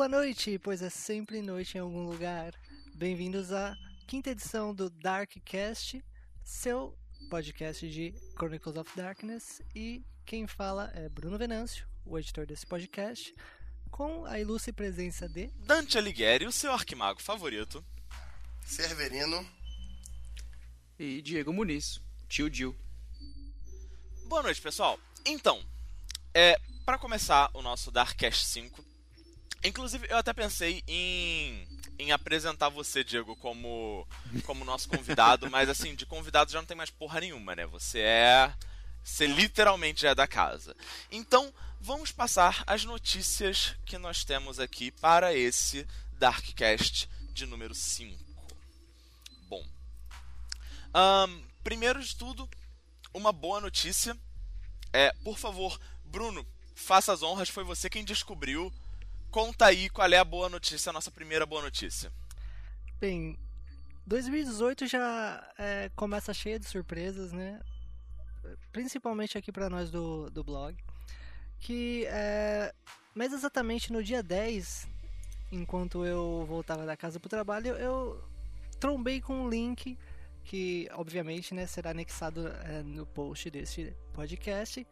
Boa noite, pois é sempre noite em algum lugar. Bem-vindos à quinta edição do Darkcast, seu podcast de Chronicles of Darkness. E quem fala é Bruno Venâncio, o editor desse podcast, com a ilustre presença de Dante Alighieri, o seu arquimago favorito. Cerverino. E Diego Muniz, tio Gil. Boa noite, pessoal. Então, é, para começar o nosso Darkcast 5, inclusive eu até pensei em, em apresentar você, Diego, como, como nosso convidado, mas assim, de convidado já não tem mais porra nenhuma, né? Você é. Você literalmente é da casa. Então, vamos passar as notícias que nós temos aqui para esse Darkcast de número 5. Bom. Um, primeiro de tudo, uma boa notícia. É, por favor, Bruno, faça as honras, foi você quem descobriu. Conta aí qual é a boa notícia, a nossa primeira boa notícia. Bem, 2018 já é, começa cheia de surpresas, né? Principalmente aqui para nós do, do blog. Que é, mais exatamente no dia 10, enquanto eu voltava da casa pro trabalho, eu trombei com um link que, obviamente, né, será anexado é, no post desse podcast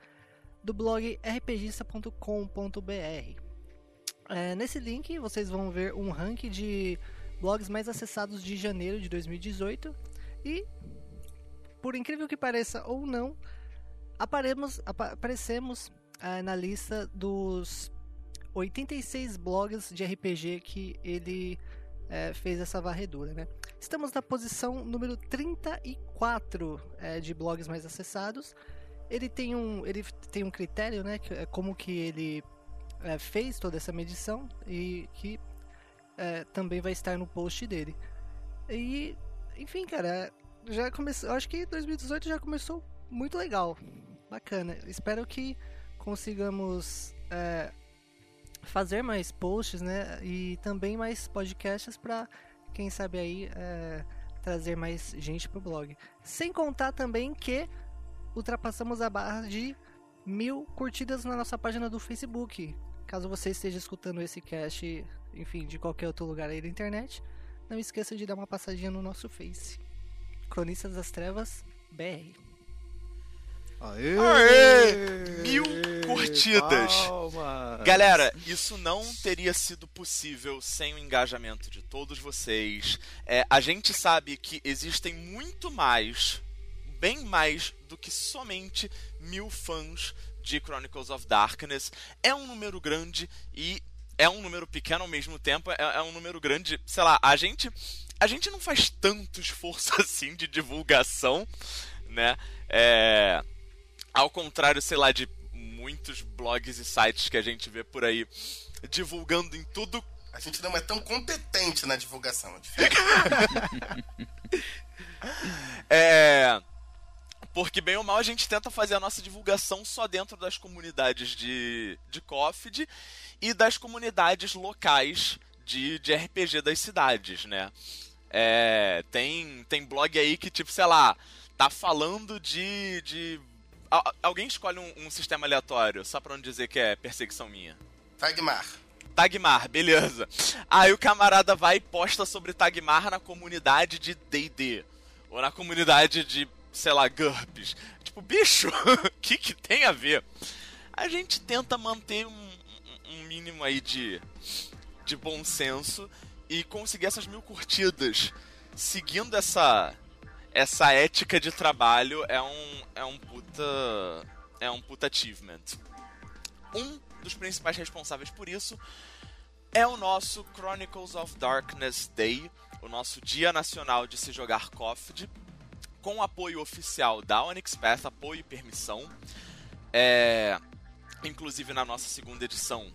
do blog rpgista.com.br. É, nesse link vocês vão ver um ranking de blogs mais acessados de janeiro de 2018 e, por incrível que pareça ou não, aparemos, aparecemos é, na lista dos 86 blogs de RPG que ele é, fez essa varredura, né? Estamos na posição número 34 é, de blogs mais acessados. Ele tem um, ele tem um critério, né? Que é como que ele é, fez toda essa medição e que é, também vai estar no post dele. E, enfim, cara, já começou. Acho que 2018 já começou muito legal, bacana. Espero que consigamos é, fazer mais posts, né? E também mais podcasts para quem sabe aí é, trazer mais gente pro blog. Sem contar também que ultrapassamos a barra de mil curtidas na nossa página do Facebook. Caso você esteja escutando esse cast, enfim, de qualquer outro lugar aí da internet, não esqueça de dar uma passadinha no nosso Face. Cronistas das Trevas BR. Aê! Aê! Mil curtidas! Palmas. Galera, isso não teria sido possível sem o engajamento de todos vocês. É, a gente sabe que existem muito mais, bem mais do que somente mil fãs de Chronicles of Darkness. É um número grande e é um número pequeno ao mesmo tempo. É, é um número grande, sei lá, a gente. A gente não faz tanto esforço assim de divulgação, né? É ao contrário, sei lá, de muitos blogs e sites que a gente vê por aí divulgando em tudo. A gente não é tão competente na divulgação. é. Porque, bem ou mal, a gente tenta fazer a nossa divulgação só dentro das comunidades de, de COFD e das comunidades locais de, de RPG das cidades, né? É, tem, tem blog aí que, tipo, sei lá, tá falando de, de alguém escolhe um, um, sistema aleatório, só pra não dizer que é perseguição minha. Tagmar. Tagmar, beleza. Aí o camarada vai e posta sobre Tagmar na comunidade de D&D. Ou na comunidade de, sei lá, GURPS. Tipo, bicho, o que que tem a ver? A gente tenta manter um, um mínimo aí de, de bom senso e conseguir essas mil curtidas seguindo essa essa ética de trabalho é um, é um puta. É um puta achievement. Um dos principais responsáveis por isso é o nosso Chronicles of Darkness Day, o nosso Dia Nacional de se jogar COFD, com apoio oficial da Onyx Path, apoio e permissão. É, inclusive na nossa segunda edição,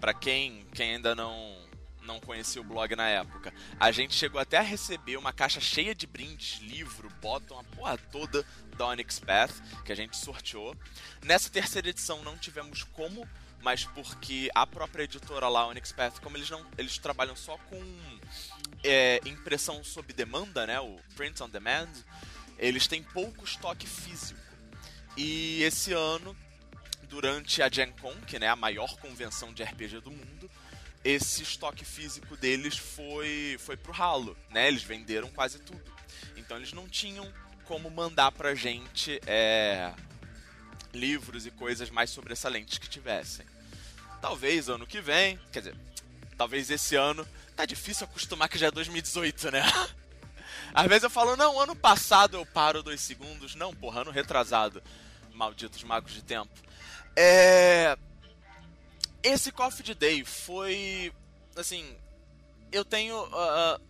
para quem, quem ainda não não conhecia o blog na época. A gente chegou até a receber uma caixa cheia de brindes, livro, bottom, a porra toda da Onyx Path, que a gente sorteou. Nessa terceira edição não tivemos como, mas porque a própria editora lá, Onyx Path, como eles não eles trabalham só com é, impressão sob demanda, né, o print on demand, eles têm pouco estoque físico. E esse ano, durante a Gen Con, que é a maior convenção de RPG do mundo, esse estoque físico deles foi foi pro ralo, né? Eles venderam quase tudo. Então eles não tinham como mandar pra gente é, livros e coisas mais sobressalentes que tivessem. Talvez ano que vem, quer dizer, talvez esse ano, tá difícil acostumar que já é 2018, né? Às vezes eu falo, não, ano passado eu paro dois segundos. Não, porra, ano retrasado. Malditos magos de tempo. É. Esse Coffee Day foi. Assim. Eu tenho. Uh,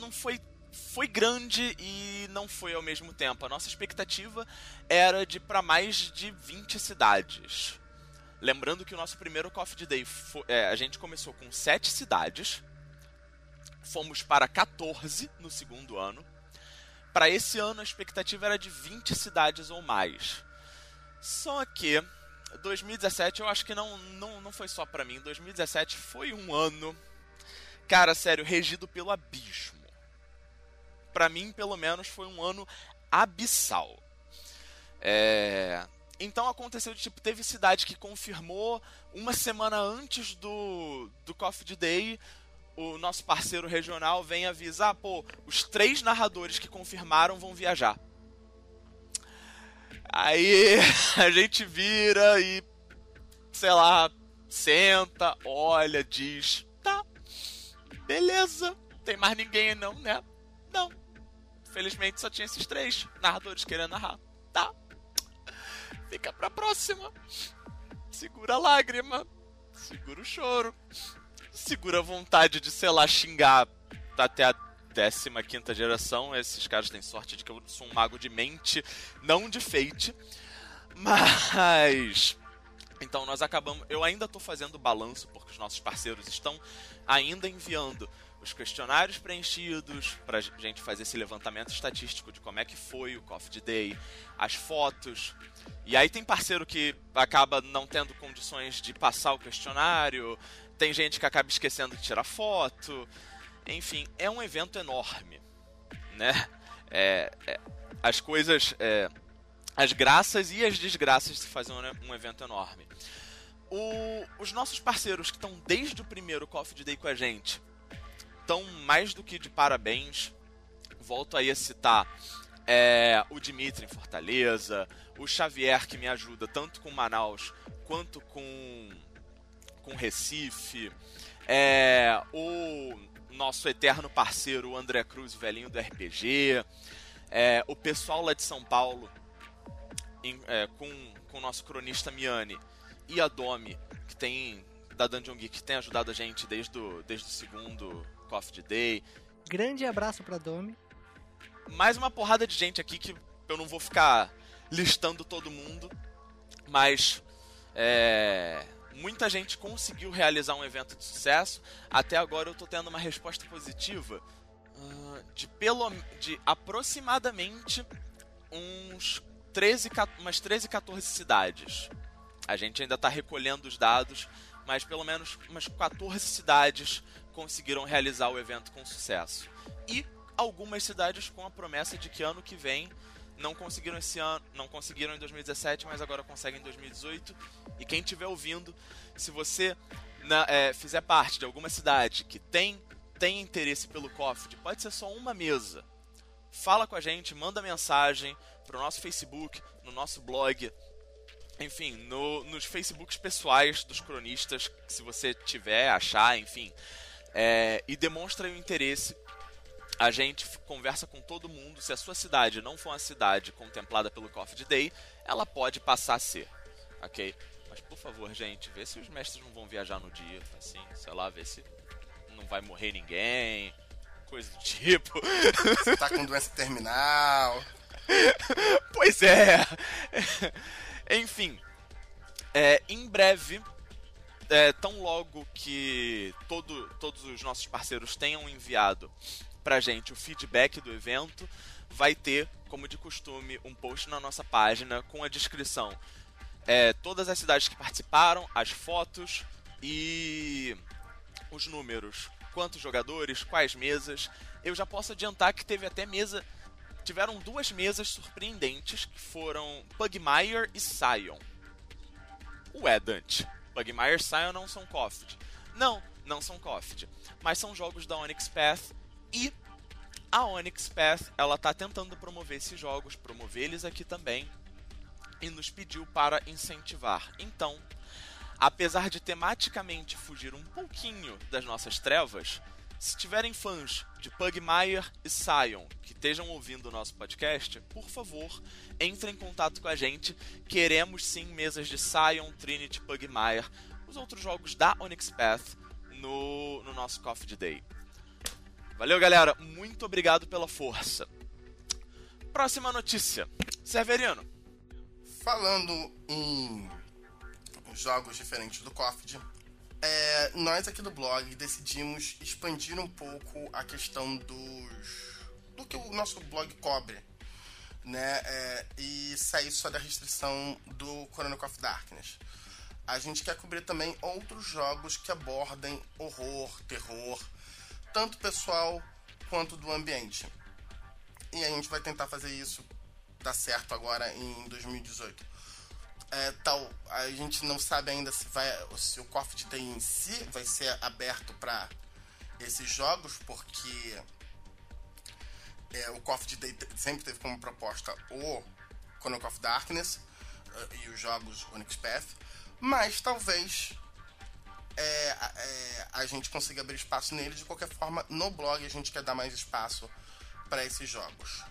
não foi. Foi grande e não foi ao mesmo tempo. A nossa expectativa era de para mais de 20 cidades. Lembrando que o nosso primeiro Coffee Day foi, é, a gente começou com 7 cidades. Fomos para 14 no segundo ano. Para esse ano a expectativa era de 20 cidades ou mais. Só que 2017 eu acho que não, não, não foi só para mim. 2017 foi um ano, cara, sério, regido pelo abismo. Para mim, pelo menos, foi um ano abissal. É... Então aconteceu de tipo, teve cidade que confirmou uma semana antes do, do Coffee Day o nosso parceiro regional vem avisar, pô, os três narradores que confirmaram vão viajar. Aí a gente vira e, sei lá, senta, olha, diz, tá, beleza, tem mais ninguém não, né? Não. Felizmente só tinha esses três narradores querendo narrar. Tá. Fica pra próxima. Segura a lágrima. Segura o choro segura a vontade de, sei lá, xingar até a 15 geração. Esses caras têm sorte de que eu sou um mago de mente, não de fate. Mas. Então nós acabamos. Eu ainda estou fazendo balanço porque os nossos parceiros estão ainda enviando os questionários preenchidos para gente fazer esse levantamento estatístico de como é que foi o Coffee Day, as fotos. E aí tem parceiro que acaba não tendo condições de passar o questionário, tem gente que acaba esquecendo de tirar foto. Enfim, é um evento enorme, né? É, é, as coisas, é, as graças e as desgraças se fazem um, evento enorme. O, os nossos parceiros que estão desde o primeiro Coffee Day com a gente estão mais do que de parabéns. Volto aí a citar é, o Dimitri em Fortaleza, o Xavier que me ajuda tanto com Manaus quanto com com Recife, é, o nosso eterno parceiro André Cruz, velhinho do RPG, é, o pessoal lá de São Paulo, em, é, com, com o nosso cronista Miane e a Domi, que tem da Dungeon Geek, que tem ajudado a gente desde o, desde o segundo Coffee Day. Grande abraço pra Domi. Mais uma porrada de gente aqui que eu não vou ficar listando todo mundo, mas é, muita gente conseguiu realizar um evento de sucesso. Até agora eu estou tendo uma resposta positiva uh, de pelo de aproximadamente uns 13, umas 13, 14 cidades. A gente ainda está recolhendo os dados, mas pelo menos umas 14 cidades conseguiram realizar o evento com sucesso. E algumas cidades com a promessa de que ano que vem não conseguiram esse ano, não conseguiram em 2017, mas agora conseguem em 2018. E quem estiver ouvindo, se você na, é, fizer parte de alguma cidade que tem tem interesse pelo COFD, pode ser só uma mesa. Fala com a gente, manda mensagem pro nosso Facebook, no nosso blog, enfim, no, nos Facebooks pessoais dos cronistas, se você tiver, achar, enfim, é, e demonstra o interesse a gente conversa com todo mundo. Se a sua cidade não for uma cidade contemplada pelo Coffee Day, ela pode passar a ser, ok? Mas por favor, gente, vê se os mestres não vão viajar no dia, assim, sei lá, vê se não vai morrer ninguém, coisa do tipo. Você tá com doença terminal. pois é. Enfim, é, em breve é, tão logo que todo, todos os nossos parceiros tenham enviado pra gente o feedback do evento, vai ter, como de costume, um post na nossa página com a descrição. É, todas as cidades que participaram, as fotos e os números. Quantos jogadores, quais mesas. Eu já posso adiantar que teve até mesa. Tiveram duas mesas surpreendentes que foram Pugmire e Sion. Ué, Dante. Pugmire e Sion não são Coffee. Não, não são KOF, mas são jogos da Onyx Path e a Onyx Path ela tá tentando promover esses jogos, promover eles aqui também e nos pediu para incentivar. Então, apesar de tematicamente fugir um pouquinho das nossas trevas, se tiverem fãs de Pugmire e Sion que estejam ouvindo o nosso podcast, por favor, entrem em contato com a gente. Queremos sim mesas de Sion, Trinity, Pugmire, os outros jogos da Onyx Path no, no nosso Coffee Day. Valeu, galera. Muito obrigado pela força. Próxima notícia. Severino. Falando em jogos diferentes do COFD, é, nós aqui do blog decidimos expandir um pouco a questão dos do que o nosso blog cobre, né? É, e sair só da restrição do Corona of Darkness. A gente quer cobrir também outros jogos que abordem horror, terror, tanto pessoal quanto do ambiente. E a gente vai tentar fazer isso dar certo agora em 2018. É, tal, a gente não sabe ainda se vai se o Coffee Day em si vai ser aberto para esses jogos, porque é, o Coffee Day sempre teve como proposta o Chronicle of Darkness uh, e os jogos Onyx Path, mas talvez é, é, a gente consiga abrir espaço nele. De qualquer forma, no blog a gente quer dar mais espaço para esses jogos.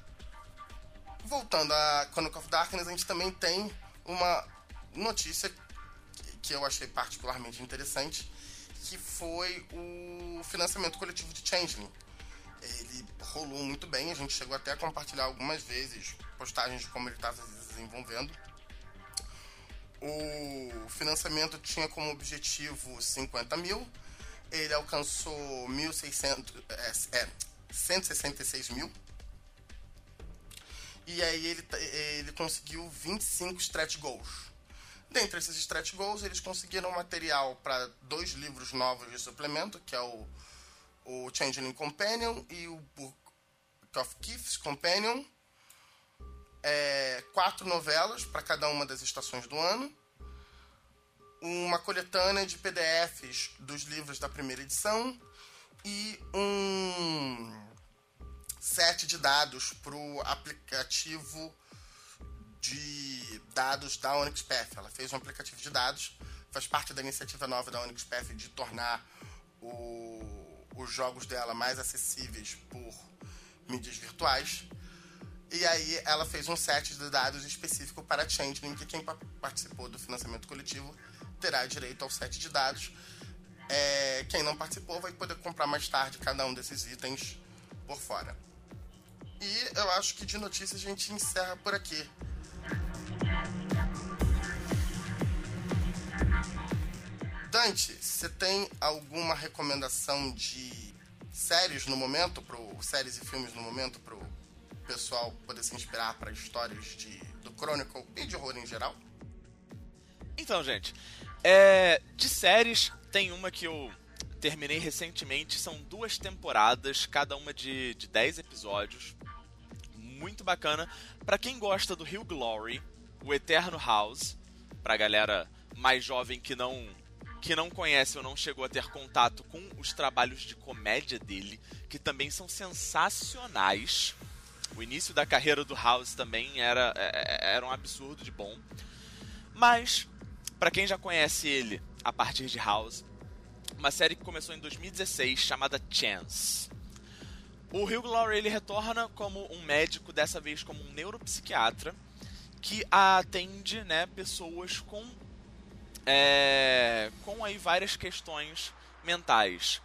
Voltando a Chronicle of Darkness, a gente também tem uma notícia que eu achei particularmente interessante, que foi o financiamento coletivo de Changeling. Ele rolou muito bem, a gente chegou até a compartilhar algumas vezes postagens de como ele estava se desenvolvendo. O financiamento tinha como objetivo 50 mil, ele alcançou 1.600, é, é, 166 mil. E aí ele, ele conseguiu 25 stretch goals. Dentre esses stretch goals, eles conseguiram material para dois livros novos de suplemento, que é o, o Changeling Companion e o Book of Keith's Companion. É, quatro novelas para cada uma das estações do ano. Uma coletânea de PDFs dos livros da primeira edição. E um set de dados para o aplicativo de dados da Onyx Path. Ela fez um aplicativo de dados, faz parte da iniciativa nova da Onyx Path de tornar o, os jogos dela mais acessíveis por mídias virtuais. E aí ela fez um set de dados específico para Changeling, que quem participou do financiamento coletivo terá direito ao set de dados. É, quem não participou vai poder comprar mais tarde cada um desses itens por fora. E eu acho que de notícias a gente encerra por aqui. Dante, você tem alguma recomendação de séries no momento, pro, séries e filmes no momento, para o pessoal poder se inspirar para histórias de, do Chronicle e de horror em geral? Então, gente, é, de séries, tem uma que eu terminei recentemente, são duas temporadas, cada uma de, de 10 episódios. Muito bacana. Para quem gosta do Hill Glory, o Eterno House, pra galera mais jovem que não que não conhece ou não chegou a ter contato com os trabalhos de comédia dele, que também são sensacionais. O início da carreira do House também era, é, é, era um absurdo de bom. Mas, para quem já conhece ele a partir de House, uma série que começou em 2016 chamada Chance. O Hugh Laurie ele retorna como um médico, dessa vez como um neuropsiquiatra, que atende né, pessoas com é, com aí várias questões mentais.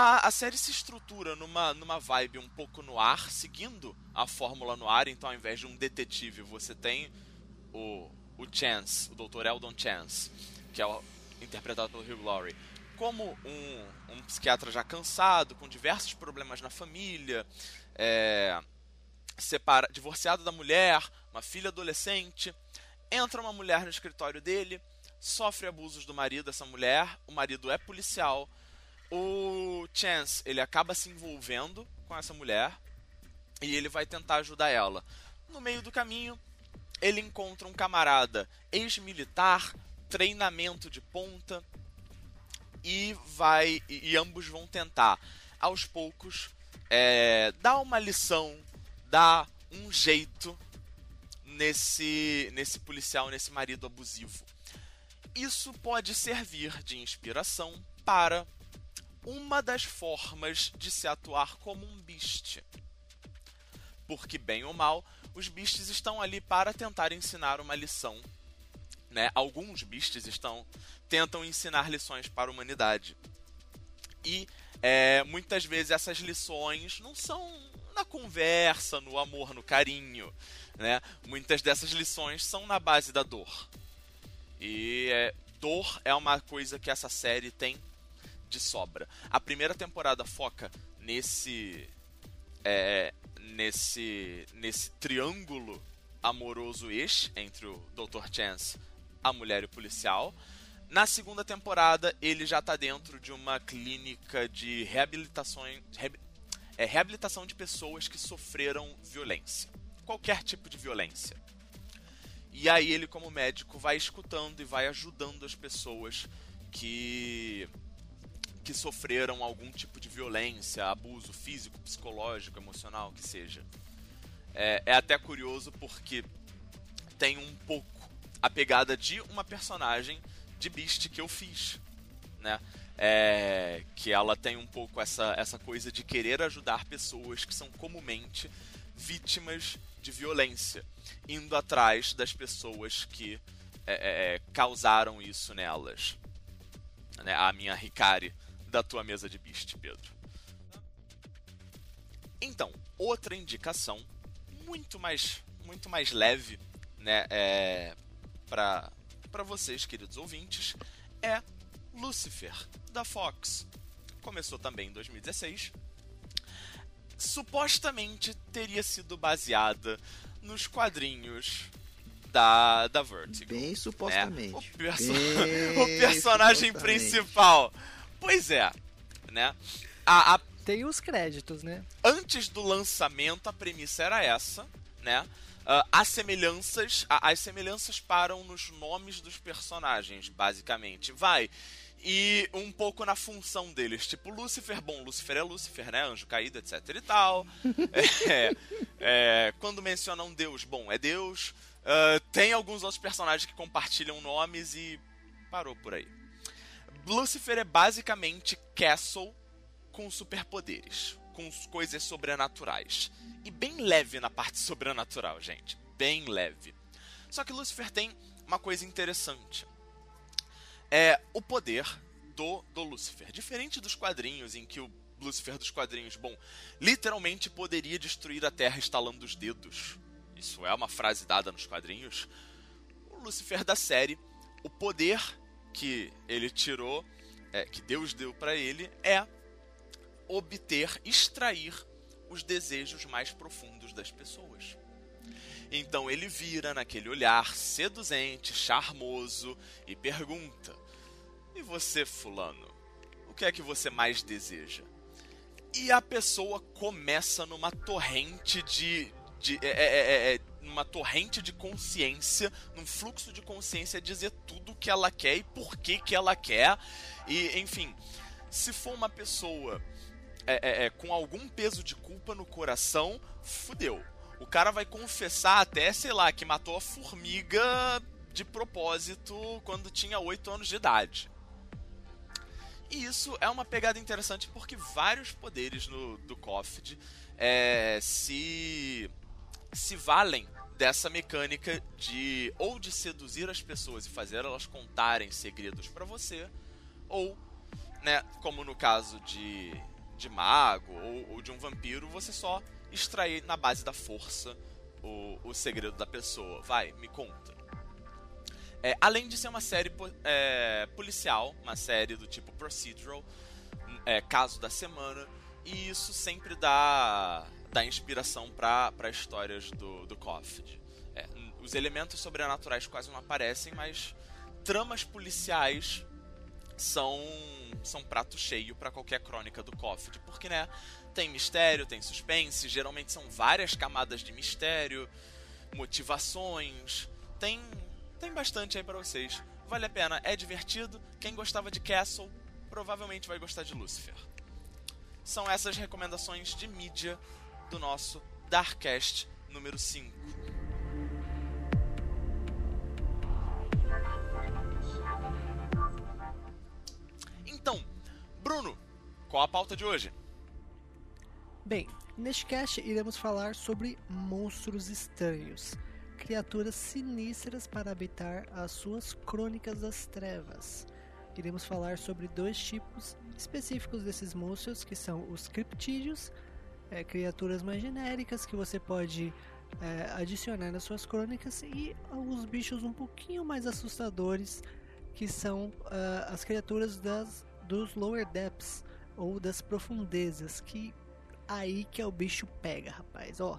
A, a série se estrutura numa, numa vibe um pouco no ar, seguindo a fórmula no ar, então ao invés de um detetive, você tem o, o Chance, o Dr. Eldon Chance, que é o, interpretado pelo Hugh Laurie, como um, um psiquiatra já cansado, com diversos problemas na família, é, separa, divorciado da mulher, uma filha adolescente, entra uma mulher no escritório dele sofre abusos do marido, essa mulher, o marido é policial. O Chance, ele acaba se envolvendo com essa mulher e ele vai tentar ajudar ela. No meio do caminho, ele encontra um camarada ex-militar, treinamento de ponta, e vai e, ambos vão tentar aos poucos é, dar uma lição, dar um jeito nesse nesse policial, nesse marido abusivo. Isso pode servir de inspiração para uma das formas de se atuar como um beast. Porque, bem ou mal, os beasts estão ali para tentar ensinar uma lição. Né? Alguns beasts estão tentam ensinar lições para a humanidade. E é, muitas vezes essas lições não são na conversa, no amor, no carinho. Né? Muitas dessas lições são na base da dor. E é, dor é uma coisa que essa série tem de sobra. A primeira temporada foca nesse é, nesse nesse triângulo amoroso ex entre o Dr. Chance, a mulher e o policial. Na segunda temporada, ele já está dentro de uma clínica de reabilitação, é, reabilitação de pessoas que sofreram violência. Qualquer tipo de violência. E aí ele, como médico, vai escutando e vai ajudando as pessoas que que sofreram algum tipo de violência, abuso físico, psicológico, emocional, que seja. É, é até curioso porque tem um pouco a pegada de uma personagem de Beast que eu fiz, né? É, que ela tem um pouco essa, essa coisa de querer ajudar pessoas que são comumente vítimas de violência, indo atrás das pessoas que é, é, é causaram isso nelas. Né? A minha Ricari da tua mesa de Beast, Pedro. Então, outra indicação muito mais muito mais leve, né, é, para para vocês, queridos ouvintes, é Lucifer da Fox. Começou também em 2016. Supostamente teria sido baseada nos quadrinhos da, da Vertigo. Bem supostamente. Né? O, perso Bem o personagem supostamente. principal Pois é, né? A, a, Tem os créditos, né? antes do lançamento, a premissa era essa, né? Ah, as semelhanças, a- as semelhanças param nos nomes dos personagens, basicamente. Vai. E um pouco na função deles. Tipo, Lúcifer, bom, Lúcifer é Lúcifer, né? Anjo caído, etc e tal. É, é, quando mencionam Deus, bom, é Deus. Ah, tem alguns outros personagens que compartilham nomes e parou por aí. Lucifer é basicamente Castle com superpoderes, com coisas sobrenaturais. E bem leve na parte sobrenatural, gente. Bem leve. Só que Lucifer tem uma coisa interessante. É o poder do, do Lucifer. Diferente dos quadrinhos, em que o Lucifer dos quadrinhos, bom, literalmente poderia destruir a Terra estalando os dedos. Isso é uma frase dada nos quadrinhos. O Lucifer da série, o poder que ele tirou, é, que Deus deu para ele, é obter, extrair os desejos mais profundos das pessoas. Então ele vira naquele olhar seduzente, charmoso e pergunta: E você, Fulano, o que é que você mais deseja? E a pessoa começa numa torrente de. De é, é, é, é, numa torrente de consciência, num fluxo de consciência, dizer tudo o que ela quer e por que, que ela quer. E, enfim, se for uma pessoa é, é, com algum peso de culpa no coração, fudeu. O cara vai confessar até, sei lá, que matou a formiga de propósito quando tinha 8 anos de idade. E isso é uma pegada interessante porque vários poderes no, do Coffid é, se, se valem dessa mecânica de ou de seduzir as pessoas e fazer elas contarem segredos pra você, ou, né, como no caso de, de mago ou, ou de um vampiro, você só extrair na base da força o, o segredo da pessoa. Vai, me conta. É, além de ser uma série é, policial, uma série do tipo procedural, é, caso da semana, e isso sempre dá, dá inspiração para histórias do, do Coffid. É, os elementos sobrenaturais quase não aparecem, mas tramas policiais são, são prato cheio para qualquer crônica do Coffid, porque né, tem mistério, tem suspense, geralmente são várias camadas de mistério, motivações, tem tem bastante aí pra vocês. Vale a pena, é divertido. Quem gostava de Castle provavelmente vai gostar de Lucifer. São essas recomendações de mídia do nosso Darkcast número 5. Então, Bruno, qual a pauta de hoje? Bem, neste cast iremos falar sobre monstros estranhos, criaturas sinistras para habitar as suas crônicas das trevas. Iremos falar sobre dois tipos específicos desses monstros, que são os criptídeos, é, criaturas mais genéricas que você pode é, adicionar nas suas crônicas, e alguns bichos um pouquinho mais assustadores, que são uh, as criaturas das, dos lower depths, ou das profundezas, que aí que é o bicho pega, rapaz. Ó,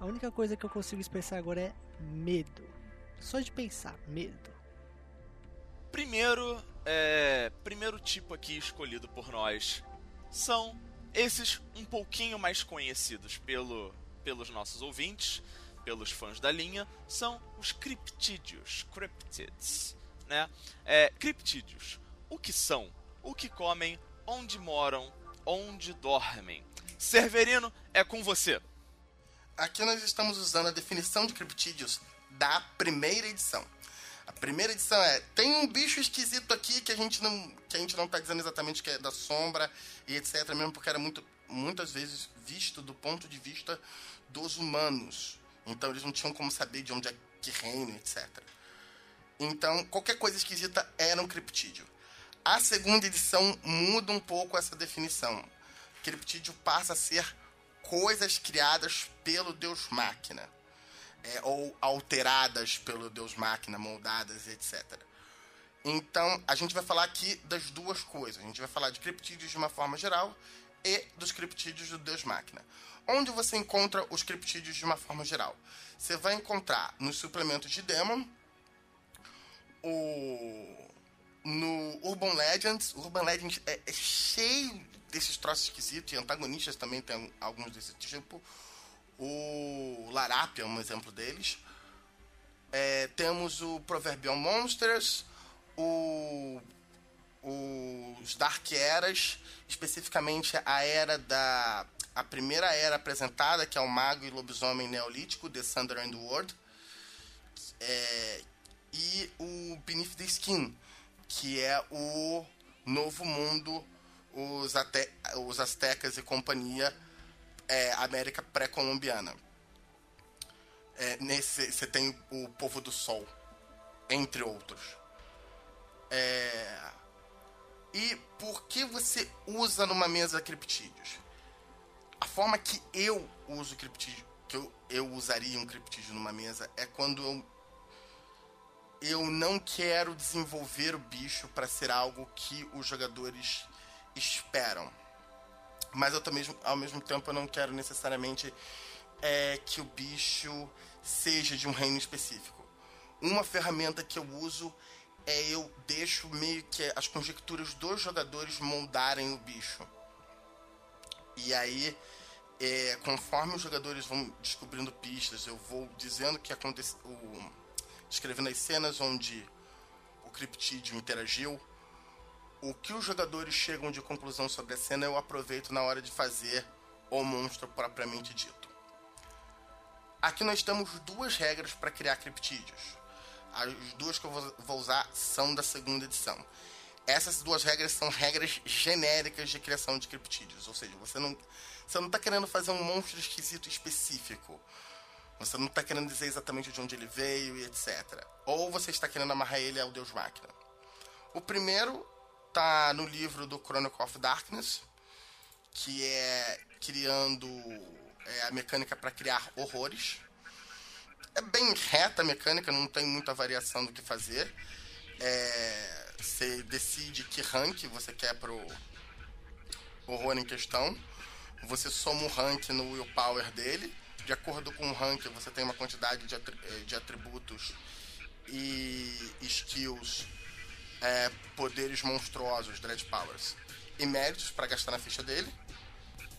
a única coisa que eu consigo expressar agora é medo. Só de pensar, medo. Primeiro, é, primeiro tipo aqui escolhido por nós são esses um pouquinho mais conhecidos pelo, pelos nossos ouvintes, pelos fãs da linha, são os criptídeos, cryptids, né? É, criptídeos, o que são? O que comem? Onde moram? Onde dormem? Severino, é com você. Aqui nós estamos usando a definição de criptídeos da primeira edição. A primeira edição é tem um bicho esquisito aqui que a gente não que a gente não está dizendo exatamente que é da sombra e etc, mesmo porque era muito muitas vezes visto do ponto de vista dos humanos. Então eles não tinham como saber de onde é que reina, etc. Então, qualquer coisa esquisita era um criptídeo. A segunda edição muda um pouco essa definição. Criptídeo passa a ser coisas criadas pelo Deus Máquina. É, ou alteradas pelo Deus Máquina, moldadas, etc. Então, a gente vai falar aqui das duas coisas. A gente vai falar de criptídeos de uma forma geral e dos criptídeos do Deus Máquina. Onde você encontra os criptídeos de uma forma geral? Você vai encontrar nos suplementos de Demon, o no Urban Legends. Urban Legends é, é cheio desses troços esquisitos e antagonistas também tem alguns desse tipo. O Larap é um exemplo deles. É, temos o Proverbial Monsters, o, os Dark Eras, especificamente a era da. A primeira era apresentada, que é o Mago e Lobisomem Neolítico, The Thunder and the World. É, e o Beneath the Skin, que é o Novo Mundo, os, ate, os Aztecas e companhia, é, América pré-colombiana. É, nesse você tem o Povo do Sol, entre outros. É, e por que você usa numa mesa criptídeos? A forma que eu uso criptídeo, que eu, eu usaria um criptídeo numa mesa, é quando eu eu não quero desenvolver o bicho para ser algo que os jogadores esperam. Mas eu também, ao mesmo tempo, eu não quero necessariamente é, que o bicho seja de um reino específico. Uma ferramenta que eu uso é eu deixo meio que as conjecturas dos jogadores moldarem o bicho. E aí, é, conforme os jogadores vão descobrindo pistas, eu vou dizendo que aconteceu escrevendo as cenas onde o criptídeo interagiu. O que os jogadores chegam de conclusão sobre a cena eu aproveito na hora de fazer o monstro propriamente dito. Aqui nós temos duas regras para criar criptídeos. As duas que eu vou usar são da segunda edição. Essas duas regras são regras genéricas de criação de criptídeos, ou seja, você não você não está querendo fazer um monstro esquisito específico. Você não está querendo dizer exatamente de onde ele veio e etc. Ou você está querendo amarrar ele ao Deus Máquina. O primeiro tá no livro do Chronicle of Darkness, que é criando é, a mecânica para criar horrores. É bem reta a mecânica, não tem muita variação do que fazer. É, você decide que rank você quer pro horror em questão. Você soma o rank no willpower dele de acordo com o ranking, você tem uma quantidade de, eh, de atributos e skills, é, poderes monstruosos, Dread Powers, e méritos para gastar na ficha dele.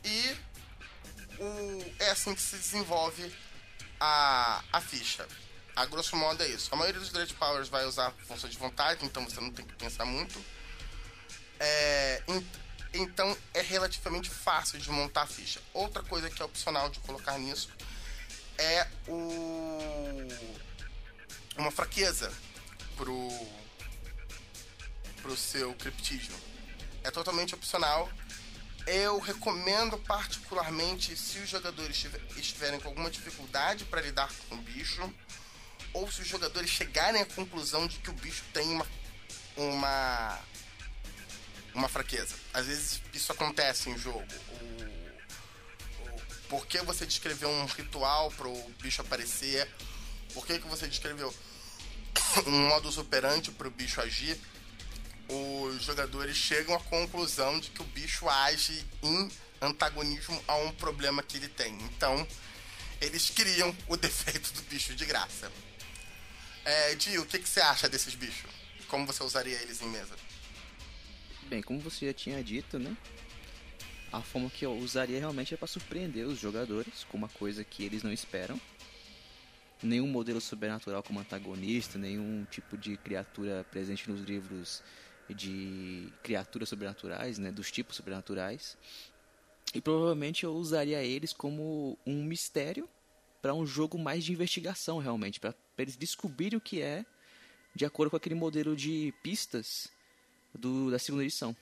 E o, é assim que se desenvolve a, a ficha. A grosso modo é isso. A maioria dos Dread Powers vai usar força de vontade, então você não tem que pensar muito. É, então é relativamente fácil de montar a ficha. Outra coisa que é opcional de colocar nisso é o uma fraqueza pro pro seu criptídeo. É totalmente opcional. Eu recomendo particularmente se os jogadores estiverem com alguma dificuldade para lidar com o bicho, ou se os jogadores chegarem à conclusão de que o bicho tem uma, uma uma fraqueza. Às vezes isso acontece em jogo. O, o, por que você descreveu um ritual para o bicho aparecer? Por que, que você descreveu um modus operandi para o bicho agir? Os jogadores chegam à conclusão de que o bicho age em antagonismo a um problema que ele tem. Então, eles criam o defeito do bicho de graça. É, Dio, o que, que você acha desses bichos? Como você usaria eles em mesa? Bem, como você já tinha dito, né? A forma que eu usaria realmente é para surpreender os jogadores com uma coisa que eles não esperam. Nenhum modelo sobrenatural como antagonista, nenhum tipo de criatura presente nos livros de criaturas sobrenaturais, né, dos tipos sobrenaturais. E provavelmente eu usaria eles como um mistério para um jogo mais de investigação realmente, para eles descobrirem o que é de acordo com aquele modelo de pistas do, da segunda edição.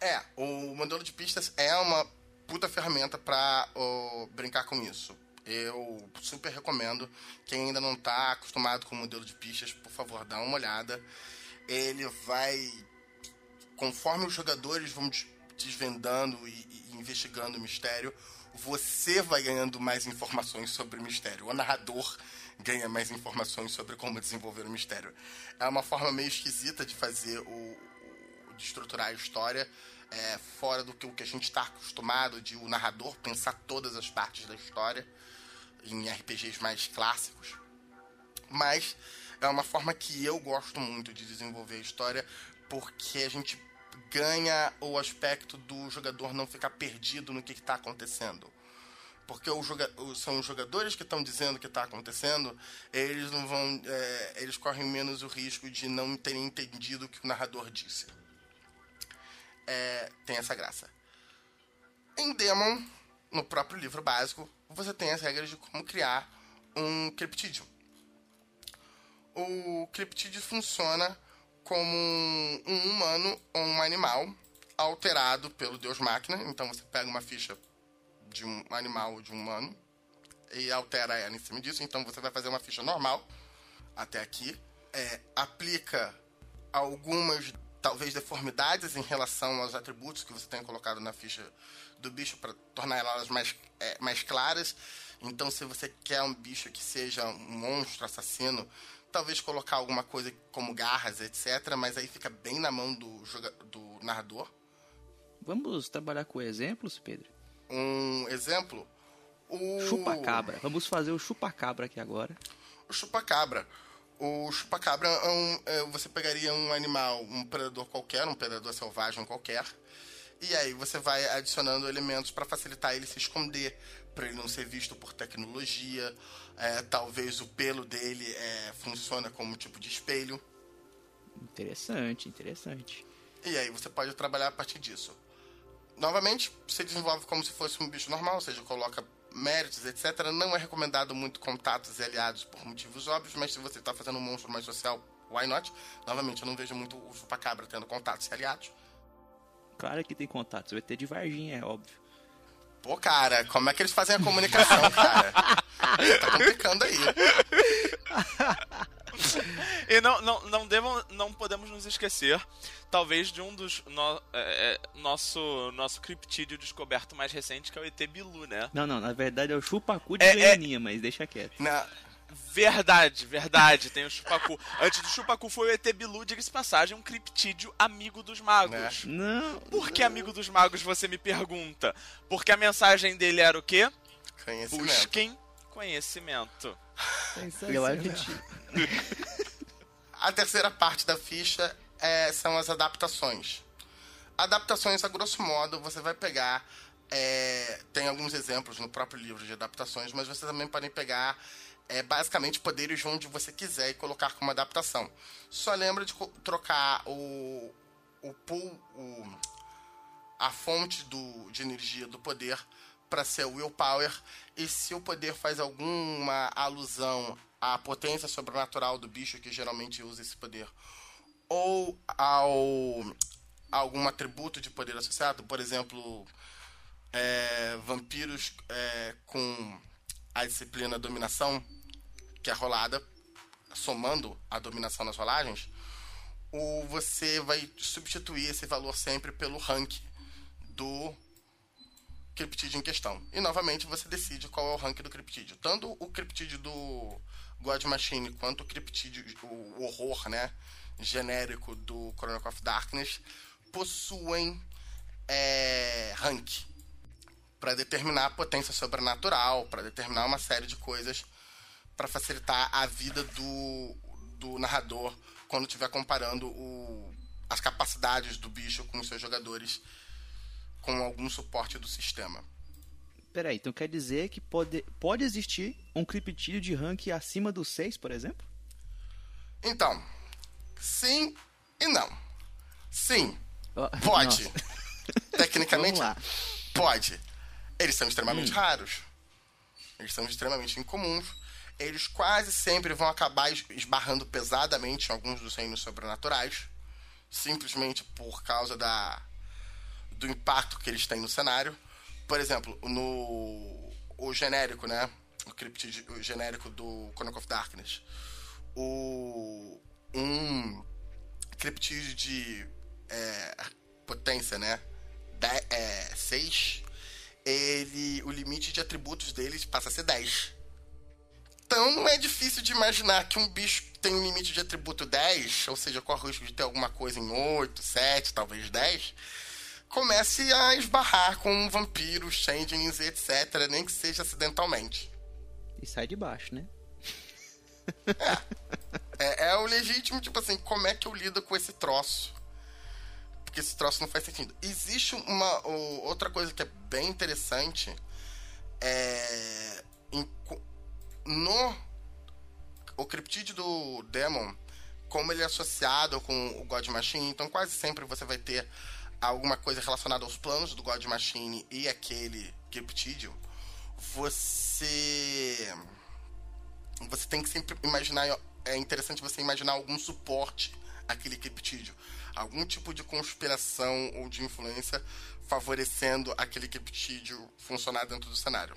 É, o modelo de pistas é uma puta ferramenta uh, brincar com isso. Eu super recomendo. Quem ainda não tá acostumado com o modelo de pistas, por favor, dá uma olhada. Ele vai. Conforme os jogadores vão desvendando e, e investigando o mistério, você vai ganhando mais informações sobre o mistério. O narrador ganha mais informações sobre como desenvolver o mistério. É uma forma meio esquisita de fazer o, de estruturar a história, é, fora do que, o que a gente está acostumado de o narrador pensar todas as partes da história em RPGs mais clássicos. Mas é uma forma que eu gosto muito de desenvolver a história porque a gente ganha o aspecto do jogador não ficar perdido no que está acontecendo porque joga são os jogadores que estão dizendo o que está acontecendo, eles não vão, é, eles correm menos o risco de não terem entendido o que o narrador disse. É, tem essa graça. Em Demon, no próprio livro básico, você tem as regras de como criar um criptídeo. O criptídeo funciona como um humano ou um animal alterado pelo deus máquina. Então você pega uma ficha de um animal ou de um humano e altera ela em cima disso. Então você vai fazer uma ficha normal até aqui, é, aplica algumas talvez deformidades em relação aos atributos que você tem colocado na ficha do bicho para tornar elas mais, é, mais claras. Então, se você quer um bicho que seja um monstro assassino, talvez colocar alguma coisa como garras, etc. Mas aí fica bem na mão do, do narrador. Vamos trabalhar com exemplos, Pedro? um exemplo. O... Chupacabra. Vamos fazer o chupacabra aqui agora. O chupacabra. O chupacabra é um, é, você pegaria um animal, um predador qualquer, um predador selvagem qualquer, e aí você vai adicionando elementos para facilitar ele se esconder, para ele não ser visto por tecnologia. É, talvez o pelo dele é, funciona como um tipo de espelho. Interessante, interessante. E aí você pode trabalhar a partir disso novamente, se desenvolve como se fosse um bicho normal, ou seja, coloca méritos, etc. Não é recomendado muito contatos e aliados por motivos óbvios, mas se você está fazendo um monstro mais social, why not? Novamente, eu não vejo muito o chupacabra tendo contatos e aliados. Claro que tem contatos, vai ter de Varginha, é óbvio. Pô, cara, como é que eles fazem a comunicação, cara? tá complicando aí. e não, não, não, devam, não podemos nos esquecer, talvez, de um dos. No, é, é, nosso, nosso criptídeo descoberto mais recente, que é o ET Bilu, né? Não, não, na verdade é o Chupacu de é, é... mas deixa quieto. Na... Verdade, verdade, tem o Chupacu. Antes do Chupacu foi o ET Bilu, diga-se passagem, um criptídeo amigo dos magos. É. Não. Por que amigo dos magos, você me pergunta? Porque a mensagem dele era o quê? Conhecimento. Busquem conhecimento. a terceira parte da ficha é, são as adaptações. Adaptações, a grosso modo, você vai pegar. É, tem alguns exemplos no próprio livro de adaptações, mas você também pode pegar é, basicamente poderes onde você quiser e colocar como adaptação. Só lembra de trocar o, o pool, o, a fonte do, de energia do poder para ser willpower. E se o poder faz alguma alusão à potência sobrenatural do bicho que geralmente usa esse poder, ou ao algum atributo de poder associado, por exemplo, é, vampiros é, com a disciplina dominação, que é rolada, somando a dominação nas rolagens, ou você vai substituir esse valor sempre pelo rank do criptídeo em questão. E novamente você decide qual é o rank do criptídeo. Tanto o criptídeo do God Machine quanto o criptídeo, o horror, né, genérico do Chronicle of Darkness possuem é, rank para determinar a potência sobrenatural, para determinar uma série de coisas para facilitar a vida do, do narrador quando estiver comparando o, as capacidades do bicho com os seus jogadores com algum suporte do sistema. Peraí, então quer dizer que pode, pode existir um criptídeo de rank acima do 6, por exemplo? Então, sim e não. Sim, pode. Tecnicamente, pode. Eles são extremamente hum. raros. Eles são extremamente incomuns. Eles quase sempre vão acabar esbarrando pesadamente em alguns dos reinos sobrenaturais. Simplesmente por causa da, do impacto que eles têm no cenário. Por exemplo, no o genérico, né? O, cryptid, o genérico do Chronicle of Darkness. O, um criptídeo de é, potência, né? 6, é, ele, o limite de atributos deles passa a ser 10. Então não é difícil de imaginar que um bicho tem um limite de atributo 10, ou seja, corre o risco de ter alguma coisa em 8, 7, talvez 10, comece a esbarrar com vampiros, changelings, etc., nem que seja acidentalmente. E sai de baixo, né? É. é. É o legítimo, tipo assim, como é que eu lido com esse troço? Porque esse troço não faz sentido. Existe uma outra coisa que é bem interessante. É, em, no o criptídeo do Demon, como ele é associado com o God Machine, então quase sempre você vai ter alguma coisa relacionada aos planos do God Machine e aquele criptídeo. Você você tem que sempre imaginar é interessante você imaginar algum suporte àquele criptídeo algum tipo de conspiração ou de influência favorecendo aquele criptídeo funcionar dentro do cenário.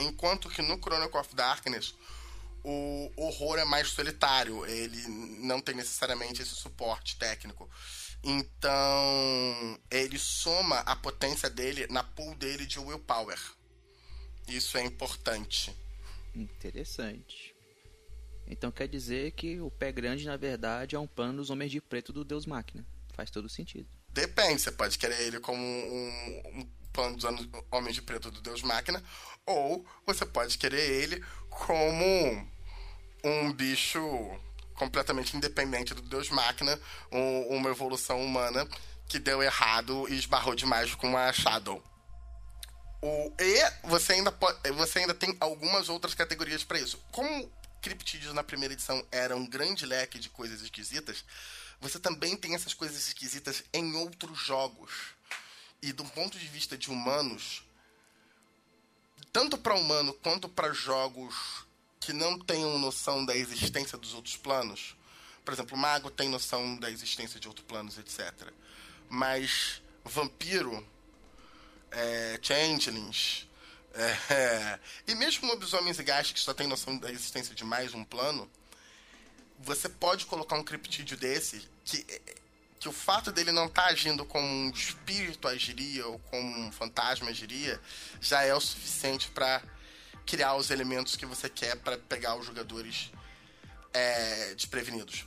Enquanto que no Chronicle of Darkness, o horror é mais solitário, ele não tem necessariamente esse suporte técnico. Então, ele soma a potência dele na pool dele de willpower. Isso é importante. Interessante. Então quer dizer que o pé grande, na verdade, é um plano dos homens de preto do Deus Máquina. Faz todo sentido. Depende, você pode querer ele como um, um plano dos homens de preto do Deus Máquina, ou você pode querer ele como um bicho completamente independente do Deus Máquina, um, uma evolução humana que deu errado e esbarrou demais com a Shadow. O, e você ainda, pode, você ainda tem algumas outras categorias para isso. Como criptídeos na primeira edição era um grande leque de coisas esquisitas, você também tem essas coisas esquisitas em outros jogos. E do ponto de vista de humanos, tanto para humano quanto para jogos que não tenham noção da existência dos outros planos, por exemplo, o mago tem noção da existência de outros planos, etc. Mas vampiro, é, changelings, é, e mesmo lobisomens e gastos que só tem noção da existência de mais um plano, você pode colocar um criptídeo desse que, que o fato dele não estar tá agindo como um espírito agiria ou como um fantasma agiria já é o suficiente para criar os elementos que você quer para pegar os jogadores é, desprevenidos.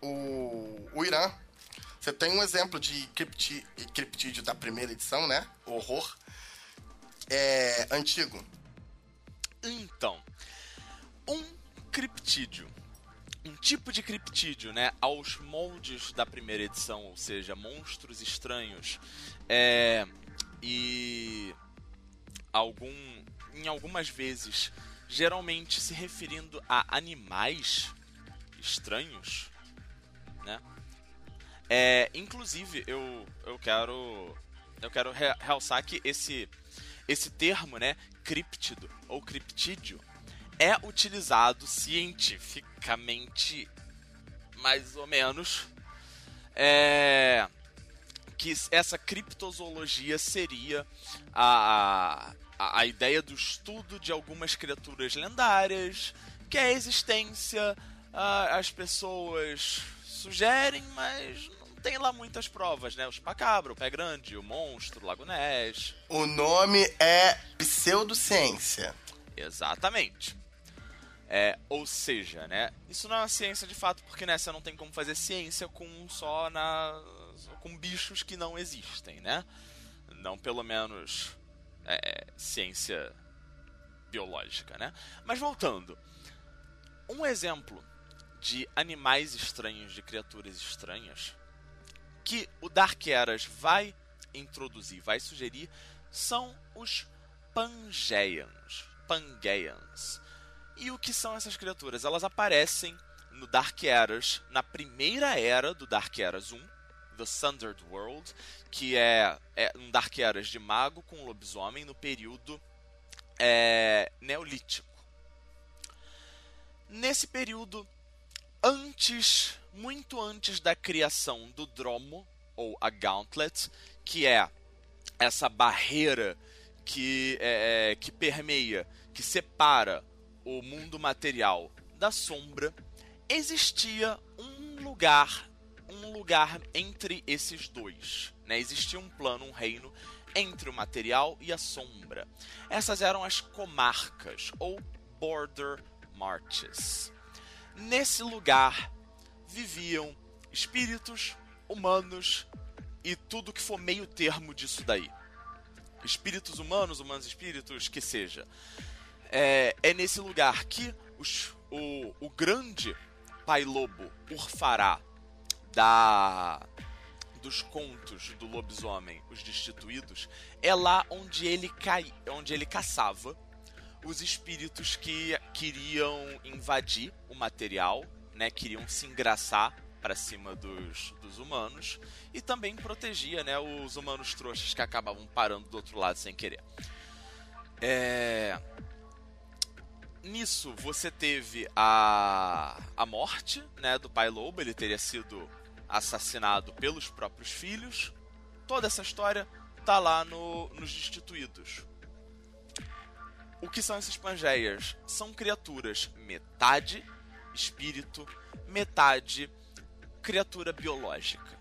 O, o Irã, você tem um exemplo de criptídeo da primeira edição, né? Horror é, antigo? Então, um criptídeo, um tipo de criptídeo, né, aos moldes da primeira edição, ou seja, monstros estranhos, é, e algum, em algumas vezes, geralmente se referindo a animais estranhos, né? É, inclusive, eu, eu quero eu quero re realçar que esse esse termo, né, críptido ou criptídeo, é utilizado cientificamente mais ou menos é, que essa criptozoologia seria a, a, a ideia do estudo de algumas criaturas lendárias, que a existência a, as pessoas sugerem, mas tem lá muitas provas, né? Os Pacabra, o Pé Grande, o Monstro, o Lago Ness. O nome é pseudociência. Exatamente. É, ou seja, né? Isso não é uma ciência de fato, porque né, você não tem como fazer ciência com só na com bichos que não existem, né? Não pelo menos é, ciência biológica, né? Mas voltando, um exemplo de animais estranhos, de criaturas estranhas, que o Dark Eras vai introduzir, vai sugerir, são os Pangeans. Pangeans e o que são essas criaturas? Elas aparecem no Dark Eras, na primeira era do Dark Eras 1, The Sundered World, que é, é um Dark Eras de mago com lobisomem no período é, neolítico. Nesse período, antes, muito antes da criação do Dromo, ou a Gauntlet, que é essa barreira que, é, é que permeia, que separa o mundo material da sombra, existia um lugar, um lugar entre esses dois. Né? Existia um plano, um reino entre o material e a sombra. Essas eram as comarcas ou border marches. Nesse lugar viviam espíritos, humanos e tudo que for meio termo disso daí. Espíritos humanos, humanos espíritos, que seja é, é nesse lugar que os, o, o grande pai lobo Urfará da dos contos do lobisomem, os destituídos, é lá onde ele cai, onde ele caçava os espíritos que queriam invadir o material, né, queriam se engraçar para cima dos, dos humanos e também protegia, né, os humanos trouxas que acabavam parando do outro lado sem querer. É, nisso você teve a, a morte né, do pai lobo, ele teria sido assassinado pelos próprios filhos. Toda essa história tá lá no, nos Destituídos. O que são esses Pangeias? São criaturas metade espírito, metade criatura biológica,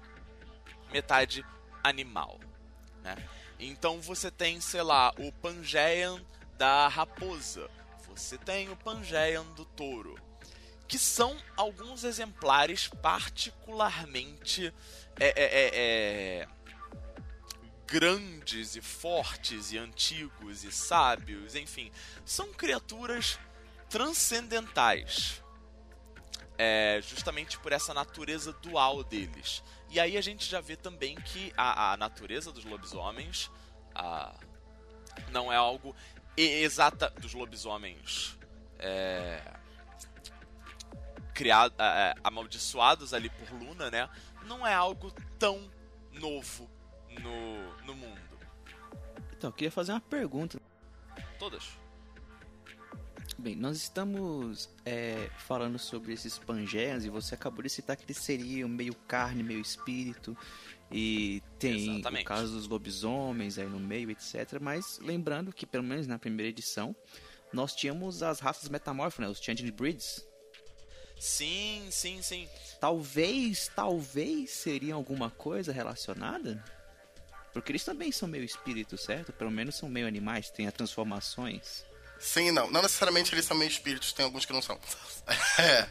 metade animal. Né? Então você tem, sei lá, o Pangean da raposa, você tem o Pangean do touro, que são alguns exemplares particularmente é, é, é, é, grandes e fortes e antigos e sábios, enfim, são criaturas transcendentais. É, justamente por essa natureza dual deles. E aí a gente já vê também que a, a natureza dos lobisomens a, não é algo exata dos lobisomens é, criado, é, amaldiçoados ali por Luna, né? Não é algo tão novo no, no mundo. Então, eu queria fazer uma pergunta. Todas. Bem, nós estamos é, falando sobre esses Pangeas e você acabou de citar que eles seriam meio carne, meio espírito. E tem Exatamente. o caso dos lobisomens aí no meio, etc. Mas lembrando que, pelo menos na primeira edição, nós tínhamos as raças metamórficas, né? Os Changeling Breeds. Sim, sim, sim. Talvez, talvez seriam alguma coisa relacionada? Porque eles também são meio espíritos, certo? Pelo menos são meio animais, têm as transformações. Sim, não. Não necessariamente eles são meio espíritos, tem alguns que não são. É.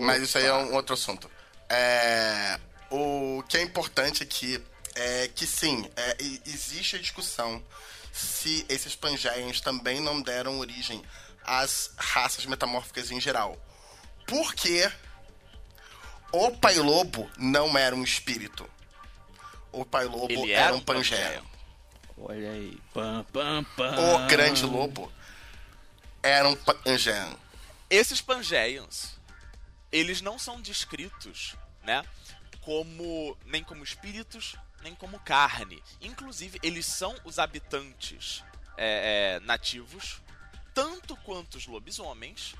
Mas isso aí é um outro assunto. É o que é importante aqui é que sim, é, existe a discussão se esses Pangeans também não deram origem às raças metamórficas em geral. Porque o Pai Lobo não era um espírito. O Pai Lobo Ele era, era um Pangean. Olha aí. Pam, pam, pam. O Grande Lobo era um Pangean. Esses Pangeans, eles não são descritos, né? como nem como espíritos, nem como carne. Inclusive, eles são os habitantes é, é, nativos, tanto quanto os lobisomens,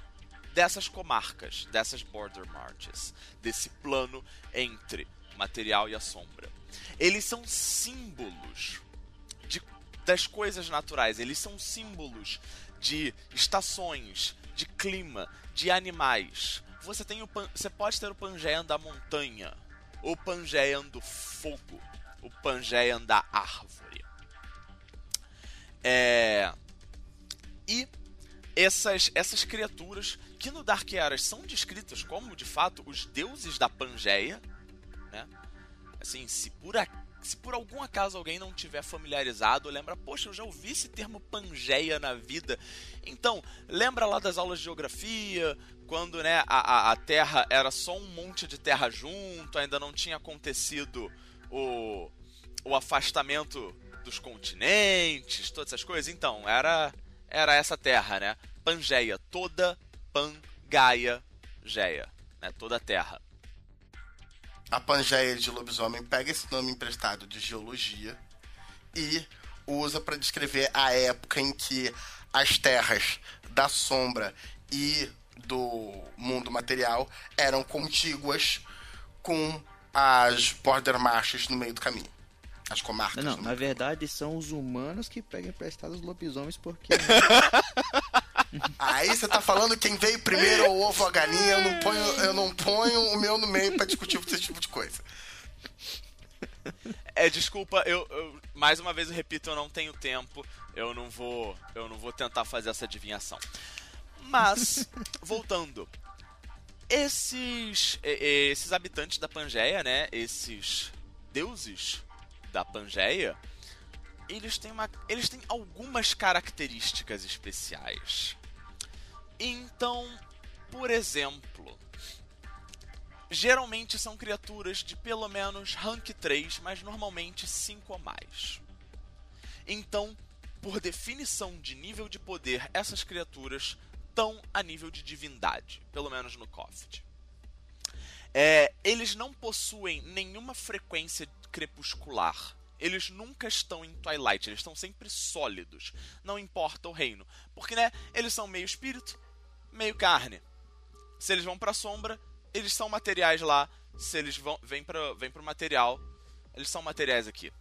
dessas comarcas, dessas border marches, desse plano entre material e a sombra. Eles são símbolos de, das coisas naturais, eles são símbolos de estações, de clima, de animais. Você tem o você pode ter o Pangean da montanha, o Pangean do fogo, o Pangean da árvore. É... E essas, essas criaturas que no Dark Eras são descritas como, de fato, os deuses da Pangeia, né? Assim, se por, a, se por algum acaso alguém não tiver familiarizado, lembra, poxa, eu já ouvi esse termo Pangeia na vida. Então, lembra lá das aulas de geografia, quando né, a, a Terra era só um monte de terra junto, ainda não tinha acontecido o, o afastamento dos continentes, todas essas coisas. Então, era era essa terra, né? Pangeia, toda Pangaia Geia, né? Toda a terra. A Pangeia de lobisomem pega esse nome emprestado de geologia e usa para descrever a época em que as terras da sombra e do mundo material eram contíguas com as border marches no meio do caminho. As comarcas. Não, não na verdade são os humanos que pegam emprestados os lobisomens porque. Aí você tá falando quem veio primeiro o ovo ou a galinha, eu não ponho, eu não ponho o meu no meio para discutir esse tipo de coisa. É, desculpa, eu, eu, mais uma vez eu repito, eu não tenho tempo, eu não vou, eu não vou tentar fazer essa adivinhação. Mas voltando, esses esses habitantes da Pangeia, né, esses deuses da Pangeia, eles têm, uma, eles têm algumas características especiais. Então, por exemplo, geralmente são criaturas de pelo menos rank 3, mas normalmente 5 ou mais. Então, por definição de nível de poder, essas criaturas estão a nível de divindade, pelo menos no Coffee. É, eles não possuem nenhuma frequência crepuscular. Eles nunca estão em Twilight, eles estão sempre sólidos. Não importa o reino. Porque, né, eles são meio espírito, meio carne. Se eles vão pra sombra, eles são materiais lá. Se eles vão, vêm, pra, vêm pro material, eles são materiais aqui.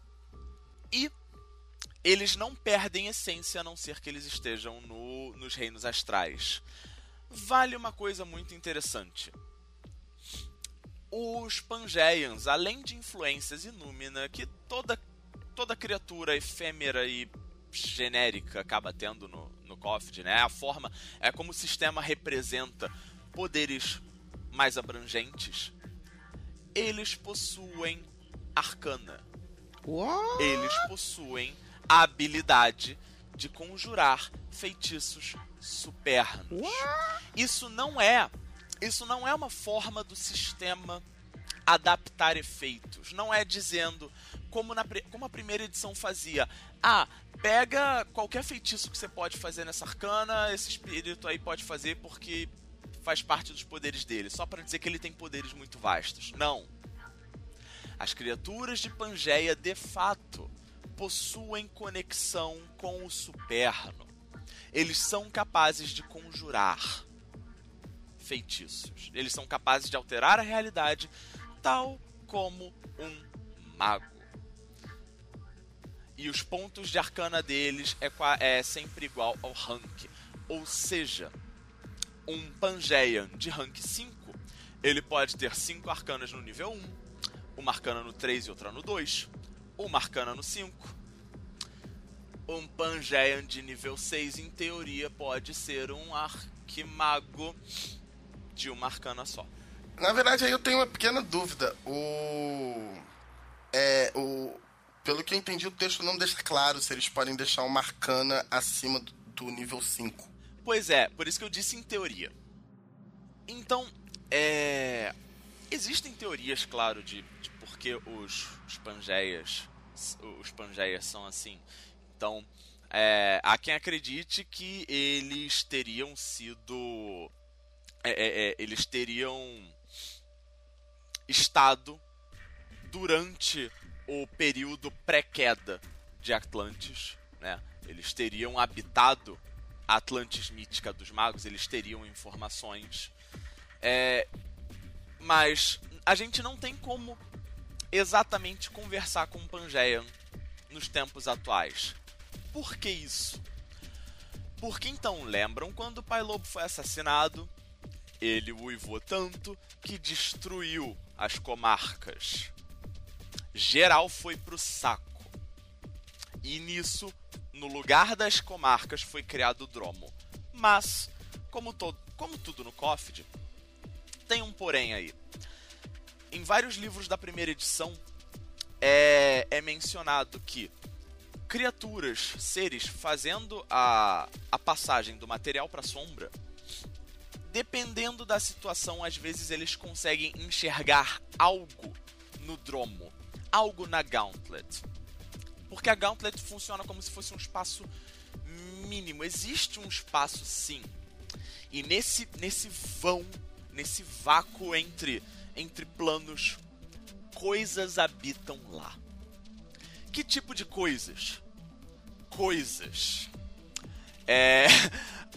E eles não perdem essência a não ser que eles estejam no, nos reinos astrais. Vale uma coisa muito interessante os Pangeians, além de influências inúmina que toda, toda criatura efêmera e genérica acaba tendo no, no COFD, né? A forma é como o sistema representa poderes mais abrangentes. Eles possuem arcana. What? Eles possuem a habilidade de conjurar feitiços supernos. What? Isso não é isso não é uma forma do sistema adaptar efeitos. Não é dizendo, como, na, como a primeira edição fazia, ah, pega qualquer feitiço que você pode fazer nessa arcana, esse espírito aí pode fazer porque faz parte dos poderes dele, só para dizer que ele tem poderes muito vastos. Não. As criaturas de Pangeia, de fato, possuem conexão com o superno. Eles são capazes de conjurar feitiços. Eles são capazes de alterar a realidade, tal como um mago. E os pontos de arcana deles é, é sempre igual ao rank. Ou seja, um Pangean de rank 5, ele pode ter 5 arcanas no nível 1, uma arcana no 3 e outra no 2, uma arcana no 5. Um Pangean de nível 6, em teoria, pode ser um arquimago de uma arcana só. Na verdade, aí eu tenho uma pequena dúvida. O. É. O. Pelo que eu entendi, o texto não deixa claro se eles podem deixar uma arcana acima do, nível 5. Pois é, por isso que eu disse em teoria. Então, é. Existem teorias, claro, de, de por que os, os Pangeias. Os Pangeias são assim. Então, é, há quem acredite que eles teriam sido é, é, é, eles teriam estado durante o período pré-queda de Atlantis, né? Eles teriam habitado a Atlantis mítica dos magos, eles teriam informações. É, mas a gente não tem como exatamente conversar com Pangean nos tempos atuais. Por que isso? Porque então lembram quando o Pai Lobo foi assassinado? Ele uivou tanto que destruiu as comarcas. Geral foi pro saco. E nisso, no lugar das comarcas, foi criado o Dromo. Mas, como, todo, como tudo no COFD, tem um porém aí. Em vários livros da primeira edição, é, é mencionado que criaturas, seres fazendo a, a passagem do material para sombra, dependendo da situação, às vezes eles conseguem enxergar algo no dromo, algo na Gauntlet. Porque a Gauntlet funciona como se fosse um espaço mínimo. Existe um espaço sim. E nesse, nesse vão, nesse vácuo entre, entre planos, coisas habitam lá. Que tipo de coisas? Coisas. É.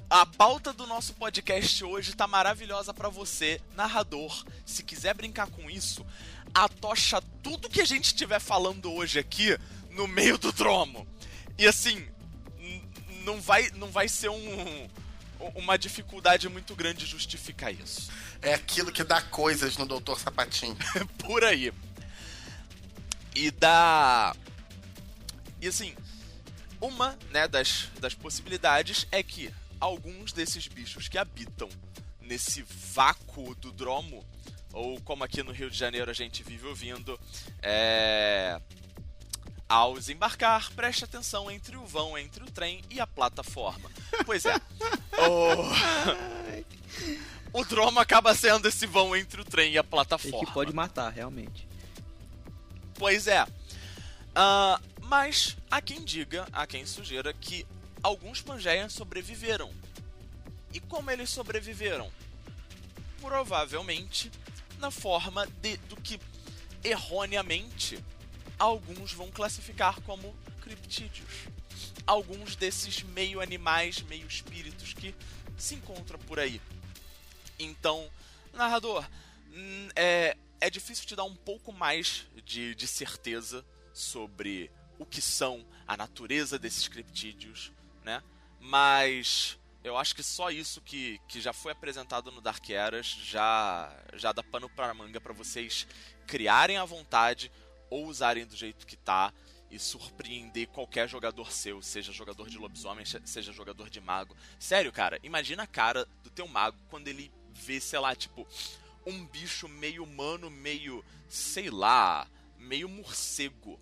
A pauta do nosso podcast hoje tá maravilhosa para você, narrador. Se quiser brincar com isso, atocha tudo que a gente estiver falando hoje aqui no meio do dromo. E assim, não vai, não vai ser um, uma dificuldade muito grande justificar isso. É aquilo que dá coisas no Doutor Sapatinho. Por aí. E dá. E assim, uma né, das, das possibilidades é que alguns desses bichos que habitam nesse vácuo do dromo, ou como aqui no Rio de Janeiro a gente vive ouvindo, é... ao desembarcar, preste atenção entre o vão, entre o trem e a plataforma. Pois é. o... o dromo acaba sendo esse vão entre o trem e a plataforma. E que pode matar, realmente. Pois é. Uh, mas há quem diga, há quem sugira que alguns Pangeians sobreviveram. E como eles sobreviveram? Provavelmente na forma de, do que erroneamente alguns vão classificar como criptídeos. Alguns desses meio animais, meio espíritos que se encontram por aí. Então, narrador, hum, é, é difícil te dar um pouco mais de, de certeza sobre o que são, a natureza desses criptídeos, né? Mas eu acho que só isso que, que já foi apresentado no Dark Eras já, já dá pano para manga para vocês criarem à vontade ou usarem do jeito que tá e surpreender qualquer jogador seu, seja jogador de lobisomem, seja jogador de mago. Sério, cara, imagina a cara do teu mago quando ele vê, sei lá, tipo, um bicho meio humano, meio, sei lá, meio morcego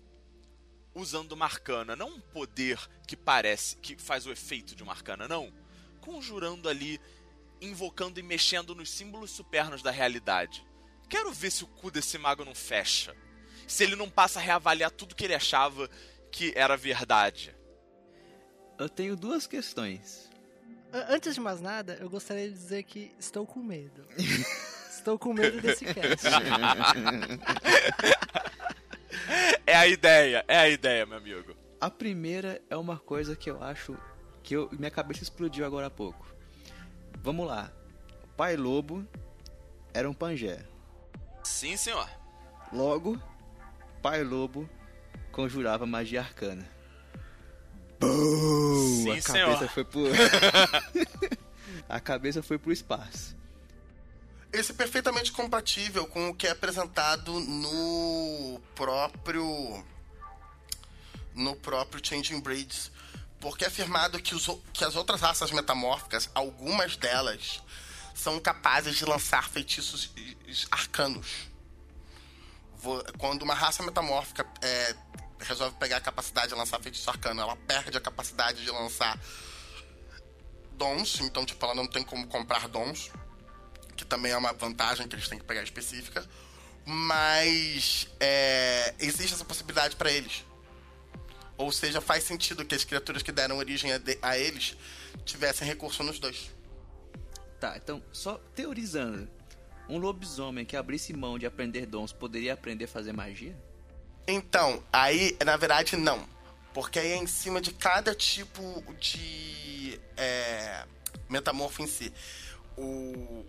usando uma arcana, não um poder que parece que faz o efeito de uma arcana, não. Conjurando ali, invocando e mexendo nos símbolos supernos da realidade. Quero ver se o cu desse mago não fecha. Se ele não passa a reavaliar tudo que ele achava que era verdade. Eu tenho duas questões. Antes de mais nada, eu gostaria de dizer que estou com medo. estou com medo desse cast. é a ideia, é a ideia, meu amigo. A primeira é uma coisa que eu acho que eu, minha cabeça explodiu agora há pouco. Vamos lá. Pai Lobo era um pangé. Sim, senhor. Logo, Pai Lobo conjurava magia arcana. Boom! Sim, a cabeça senhor. foi pro A cabeça foi pro espaço. Esse é perfeitamente compatível com o que é apresentado no próprio no próprio Changing Breeds, porque é afirmado que, os, que as outras raças metamórficas, algumas delas, são capazes de lançar feitiços arcanos. Quando uma raça metamórfica é, resolve pegar a capacidade de lançar feitiço arcano, ela perde a capacidade de lançar dons, então tipo, ela não tem como comprar dons que também é uma vantagem que eles têm que pegar específica, mas é, existe essa possibilidade para eles. Ou seja, faz sentido que as criaturas que deram origem a, de, a eles tivessem recurso nos dois. Tá, então, só teorizando. um lobisomem que abrisse mão de aprender dons poderia aprender a fazer magia? Então, aí, na verdade, não. Porque aí é em cima de cada tipo de é, metamorfo em si. O,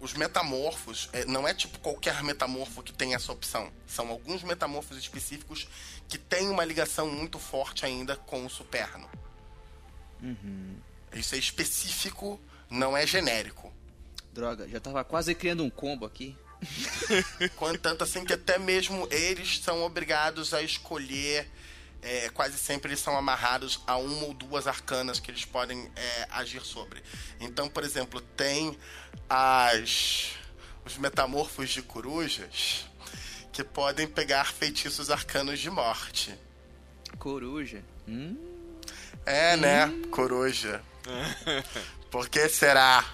os metamorfos, é, não é tipo qualquer metamorfo que tem essa opção. São alguns metamorfos específicos que têm uma ligação muito forte ainda com o superno. Uhum. Isso é específico, não é genérico. Droga, já tava quase criando um combo aqui. Contanto assim que até mesmo eles são obrigados a escolher. é, quase sempre eles são amarrados a uma ou duas arcanas que eles podem é, agir sobre. Então, por exemplo, tem as os metamorfos de corujas que podem pegar feitiços arcanos de morte. Coruja. Hum? É, né, coruja? Por que será?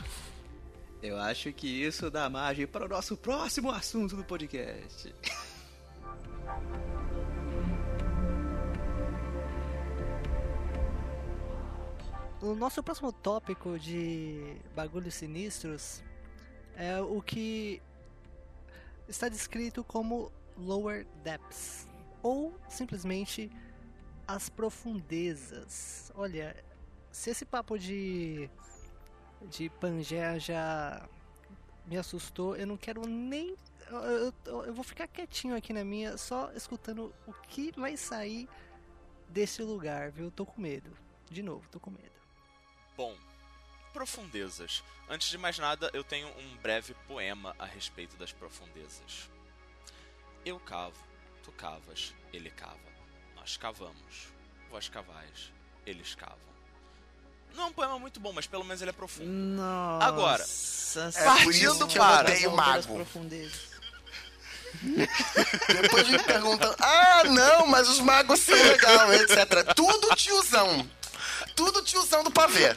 Eu acho que isso dá margem para o nosso próximo assunto do podcast. O nosso próximo tópico de bagulhos sinistros é o que está descrito como Lower Depths ou simplesmente as profundezas. Olha, se esse papo de de Pangeia já me assustou, eu não quero nem eu, eu- eu vou ficar quietinho aqui na minha, só escutando o que vai sair desse lugar, viu? Tô com medo. De novo, tô com medo. Bom, profundezas. Antes de mais nada, eu tenho um breve poema a respeito das profundezas. Eu cavo, tu cavas, ele cava. Nós cavamos, vós cavais, eles cavam. Não é um poema muito bom, mas pelo menos ele é profundo. Nossa. Agora, É Partindo eu para. odeio mago. Profundezas. Depois me perguntam, ah, não, mas os magos são legal, etc. Tudo tiozão. Tudo tiozão do pavê.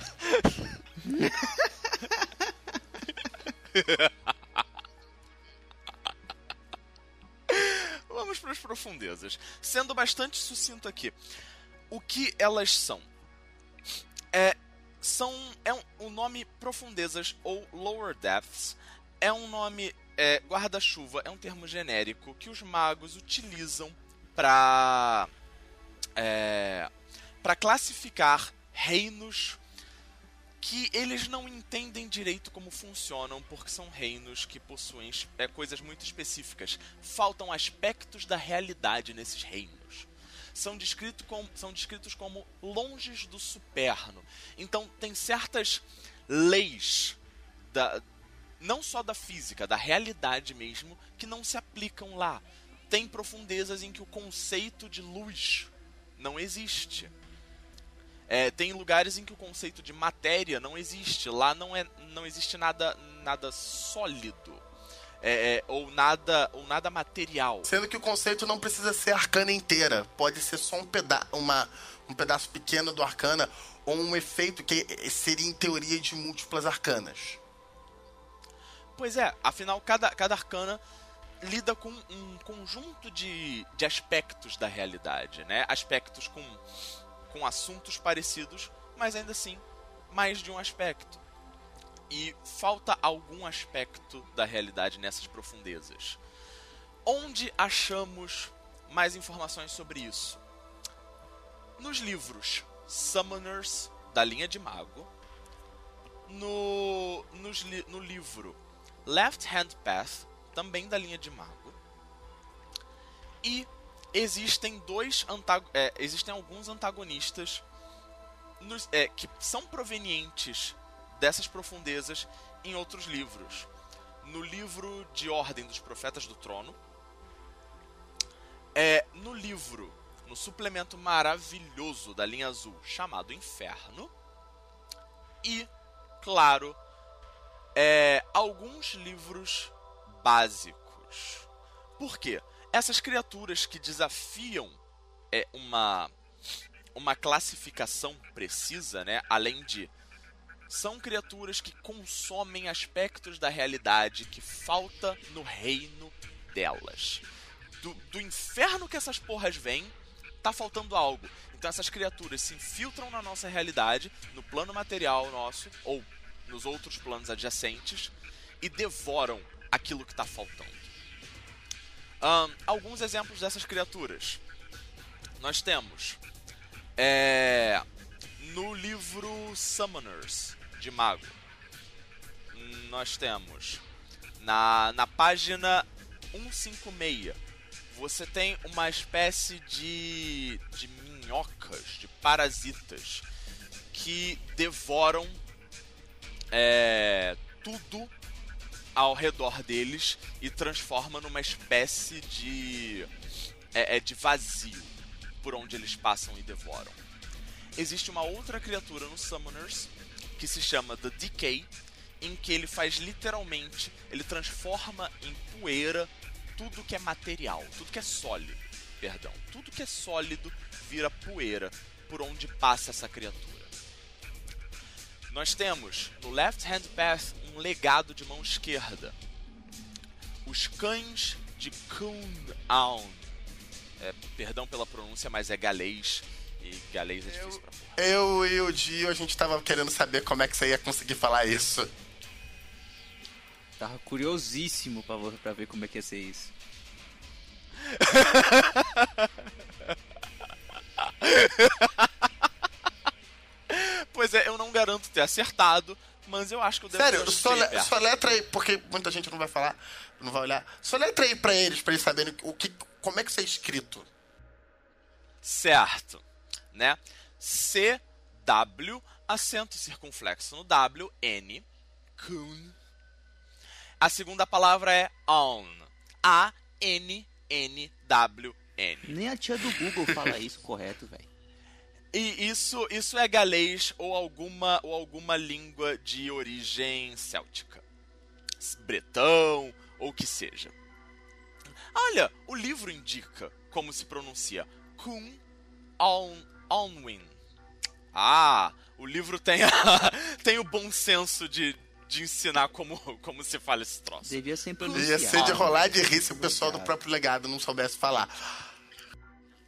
Vamos para as profundezas. Sendo bastante sucinto aqui. O que elas são? É, são é um, o nome profundezas ou lower depths é um nome é, guarda-chuva, é um termo genérico que os magos utilizam para é, para classificar reinos que eles não entendem direito como funcionam, porque são reinos que possuem é, coisas muito específicas. Faltam aspectos da realidade nesses reinos. São, descrito com, são descritos como longes do superno. Então, tem certas leis, da, não só da física, da realidade mesmo, que não se aplicam lá. Tem profundezas em que o conceito de luz não existe. É, tem lugares em que o conceito de matéria não existe. Lá não, é, não existe nada, nada sólido. É, é, ou nada ou nada material. Sendo que o conceito não precisa ser arcana inteira. Pode ser só um, peda uma, um pedaço pequeno do arcana ou um efeito que seria em teoria de múltiplas arcanas. Pois é, afinal, cada, cada arcana lida com um conjunto de, de aspectos da realidade, né? Aspectos com, com assuntos parecidos, mas ainda assim, mais de um aspecto. E falta algum aspecto da realidade nessas profundezas. Onde achamos mais informações sobre isso? Nos livros Summoners, da linha de Mago, no, nos no livro Left Hand Path, também da linha de Mago, e existem dois é, existem alguns antagonistas nos- é, que são provenientes dessas profundezas em outros livros. No livro de Ordem dos Profetas do Trono, é, no livro, no suplemento maravilhoso da linha azul chamado Inferno, e, claro, é, alguns livros básicos. Por quê? Essas criaturas que desafiam é, uma, uma classificação precisa, né? além de. São criaturas que consomem aspectos da realidade que falta no reino delas. Do, do inferno que essas porras vêm, tá faltando algo. Então essas criaturas se infiltram na nossa realidade, no plano material nosso, ou nos outros planos adjacentes, e devoram aquilo que está faltando. Um, alguns exemplos dessas criaturas. Nós temos é, no livro Summoners de Mago. Nós temos na, na página 156 você tem uma espécie de, de minhocas, de parasitas que devoram é, tudo ao redor deles e transforma numa espécie de é, é, de vazio por onde eles passam e devoram. Existe uma outra criatura no Summoners que se chama The Decay, em que ele faz literalmente, ele transforma em poeira tudo que é material, tudo que é sólido, perdão, tudo que é sólido vira poeira por onde passa essa criatura. Nós temos no Left Hand Path um legado de mão esquerda. Os cães de Kunaun. É, perdão pela pronúncia, mas é galês. E galês é difícil eu, pra porra. Eu e o Dio, a gente tava querendo saber como é que você ia conseguir falar isso. Tava curiosíssimo pra, pra ver como é que ia ser isso. Pois é, eu não garanto ter acertado, mas eu acho que eu devo Sério, só, le, só letra aí, porque muita gente não vai falar, não vai olhar. Só letra aí pra eles, pra eles saberem o que, como é que isso é escrito. Certo, né? C, W, acento circunflexo no W, N, Kun. A segunda palavra é on. A, N, N, W, N. Nem a tia do Google fala isso correto, velho. E isso, isso é galês ou alguma, ou alguma língua de origem céltica. Bretão ou o que seja. Olha, o livro indica como se pronuncia Kun On, Onwin. Ah, o livro tem, a, tem o bom senso de, de ensinar como, como se fala esse troço. Devia ser pronunciado. Ia ser de rolar de rir se o pessoal do próprio legado não soubesse falar.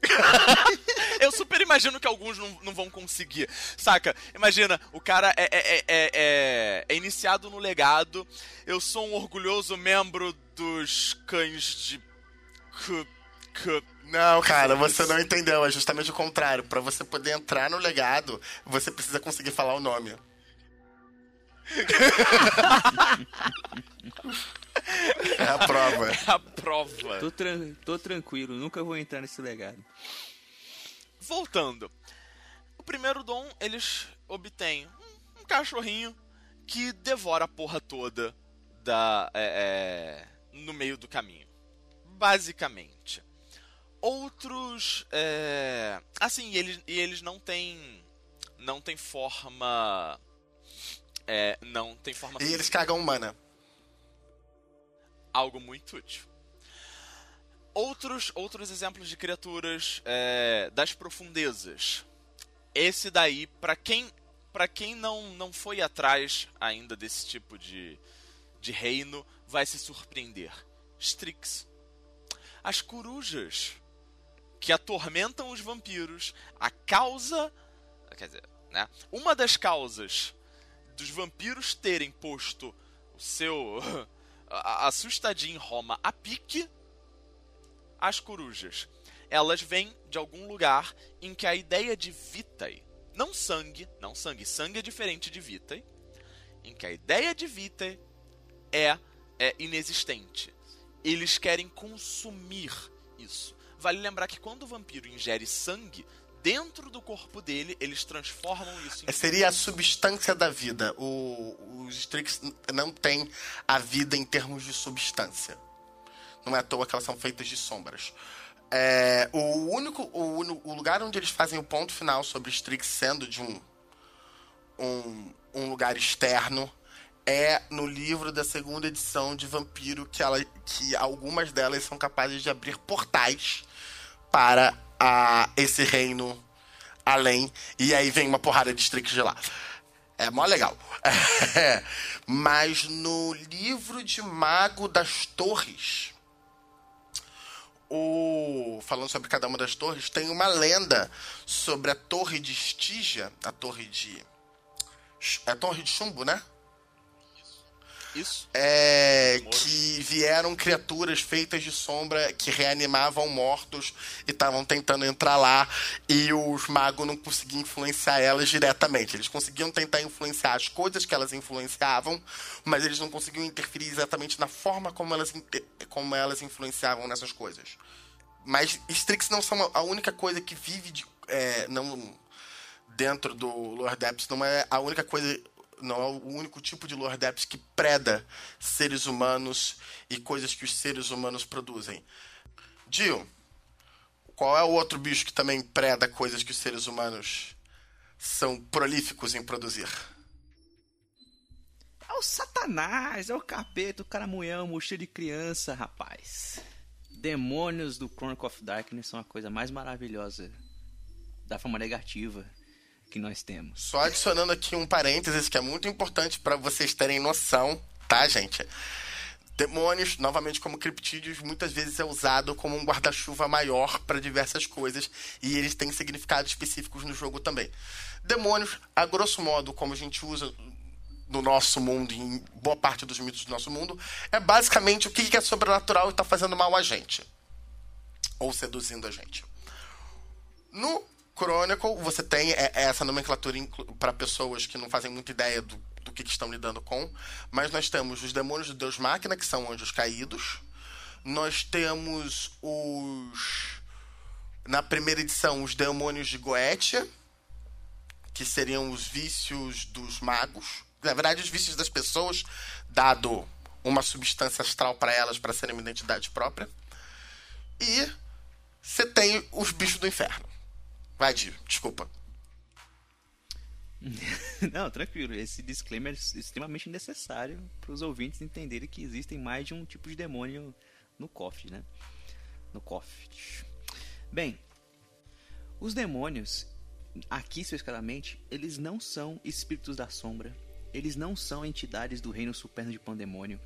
eu super imagino que alguns não, não, vão conseguir, saca? Imagina, o cara é, é, é, é, iniciado no legado. Eu sou um orgulhoso membro dos cães de. C... C... Não, cara, você não entendeu. É justamente o contrário. Para você poder entrar no legado, você precisa conseguir falar o nome. É a prova. É a prova. Tô, tran tô tranquilo, nunca vou entrar nesse legado. Voltando. O primeiro dom, eles obtêm um, um cachorrinho que devora a porra toda da, é, é, no meio do caminho. Basicamente. Outros. É, assim, e eles, e eles não têm. Não tem forma. É, não tem forma. E eles cagam humana algo muito útil. Outros, outros exemplos de criaturas é, das profundezas. Esse daí, para quem para quem não, não foi atrás ainda desse tipo de, de reino, vai se surpreender. Strix. As corujas que atormentam os vampiros, a causa, quer dizer, né? Uma das causas dos vampiros terem posto o seu assustadinho em Roma a pique as corujas. Elas vêm de algum lugar em que a ideia de vitae, não sangue, não sangue, sangue é diferente de vitae, em que a ideia de vitae é, é inexistente. Eles querem consumir isso. Vale lembrar que quando o vampiro ingere sangue, dentro do corpo dele, eles transformam isso em. Seria a substância da vida. O, os Strix não têm a vida em termos de substância. Não é à toa que elas são feitas de sombras. É, o único. O, o, lugar onde eles fazem o ponto final sobre Strix sendo de um, um, um lugar externo é no livro da segunda edição de Vampiro que, ela, que algumas delas são capazes de abrir portais para a esse reino além. E aí vem uma porrada de Strix de lá. É mó legal. É. Mas no livro de Mago das Torres, o falando sobre cada uma das torres, tem uma lenda sobre a torre de Estígia, a torre de é a torre de chumbo, né? Isso. É, que vieram criaturas feitas de sombra que reanimavam mortos e estavam tentando entrar lá e os magos não conseguiam influenciar elas diretamente. Eles conseguiam tentar influenciar as coisas que elas influenciavam, mas eles não conseguiam interferir exatamente na forma como elas, como elas influenciavam nessas coisas. Mas Strix não são a única coisa que vive de, é, não dentro do Lord Depths não é a única coisa não é o único tipo de Lord Depths que preda seres humanos e coisas que os seres humanos produzem. Jill, qual é o outro bicho que também preda coisas que os seres humanos são prolíficos em produzir? É o satanás, é o capeta, o caramunhão, mochila de criança, rapaz. Demônios do Chronicle of Darkness são a coisa mais maravilhosa da forma negativa que nós temos. Só adicionando aqui um parênteses que é muito importante para vocês terem noção, tá, gente? Demônios, novamente como criptídeos, muitas vezes é usado como um guarda-chuva maior para diversas coisas e eles têm significados específicos no jogo também. Demônios, a grosso modo, como a gente usa no nosso mundo, em boa parte dos mitos do nosso mundo, é basicamente o que é sobrenatural e está fazendo mal a gente. Ou seduzindo a gente. No Chronicle, você tem é, essa nomenclatura para pessoas que não fazem muita ideia do, do que, que estão lidando com. Mas nós temos os demônios do Deus Máquina, que são anjos caídos. Nós temos os. Na primeira edição, os demônios de Goetia, que seriam os vícios dos magos. Na verdade, os vícios das pessoas, dado uma substância astral para elas para serem uma identidade própria. E você tem os bichos do inferno. Vai, Dio, desculpa. Não, tranquilo. Esse disclaimer é extremamente necessário para os ouvintes entenderem que existem mais de um tipo de demônio no KOF, né? No KOF. Bem, os demônios, aqui especificamente, eles não são espíritos da sombra. Eles não são entidades do reino supremo de Pandemônio.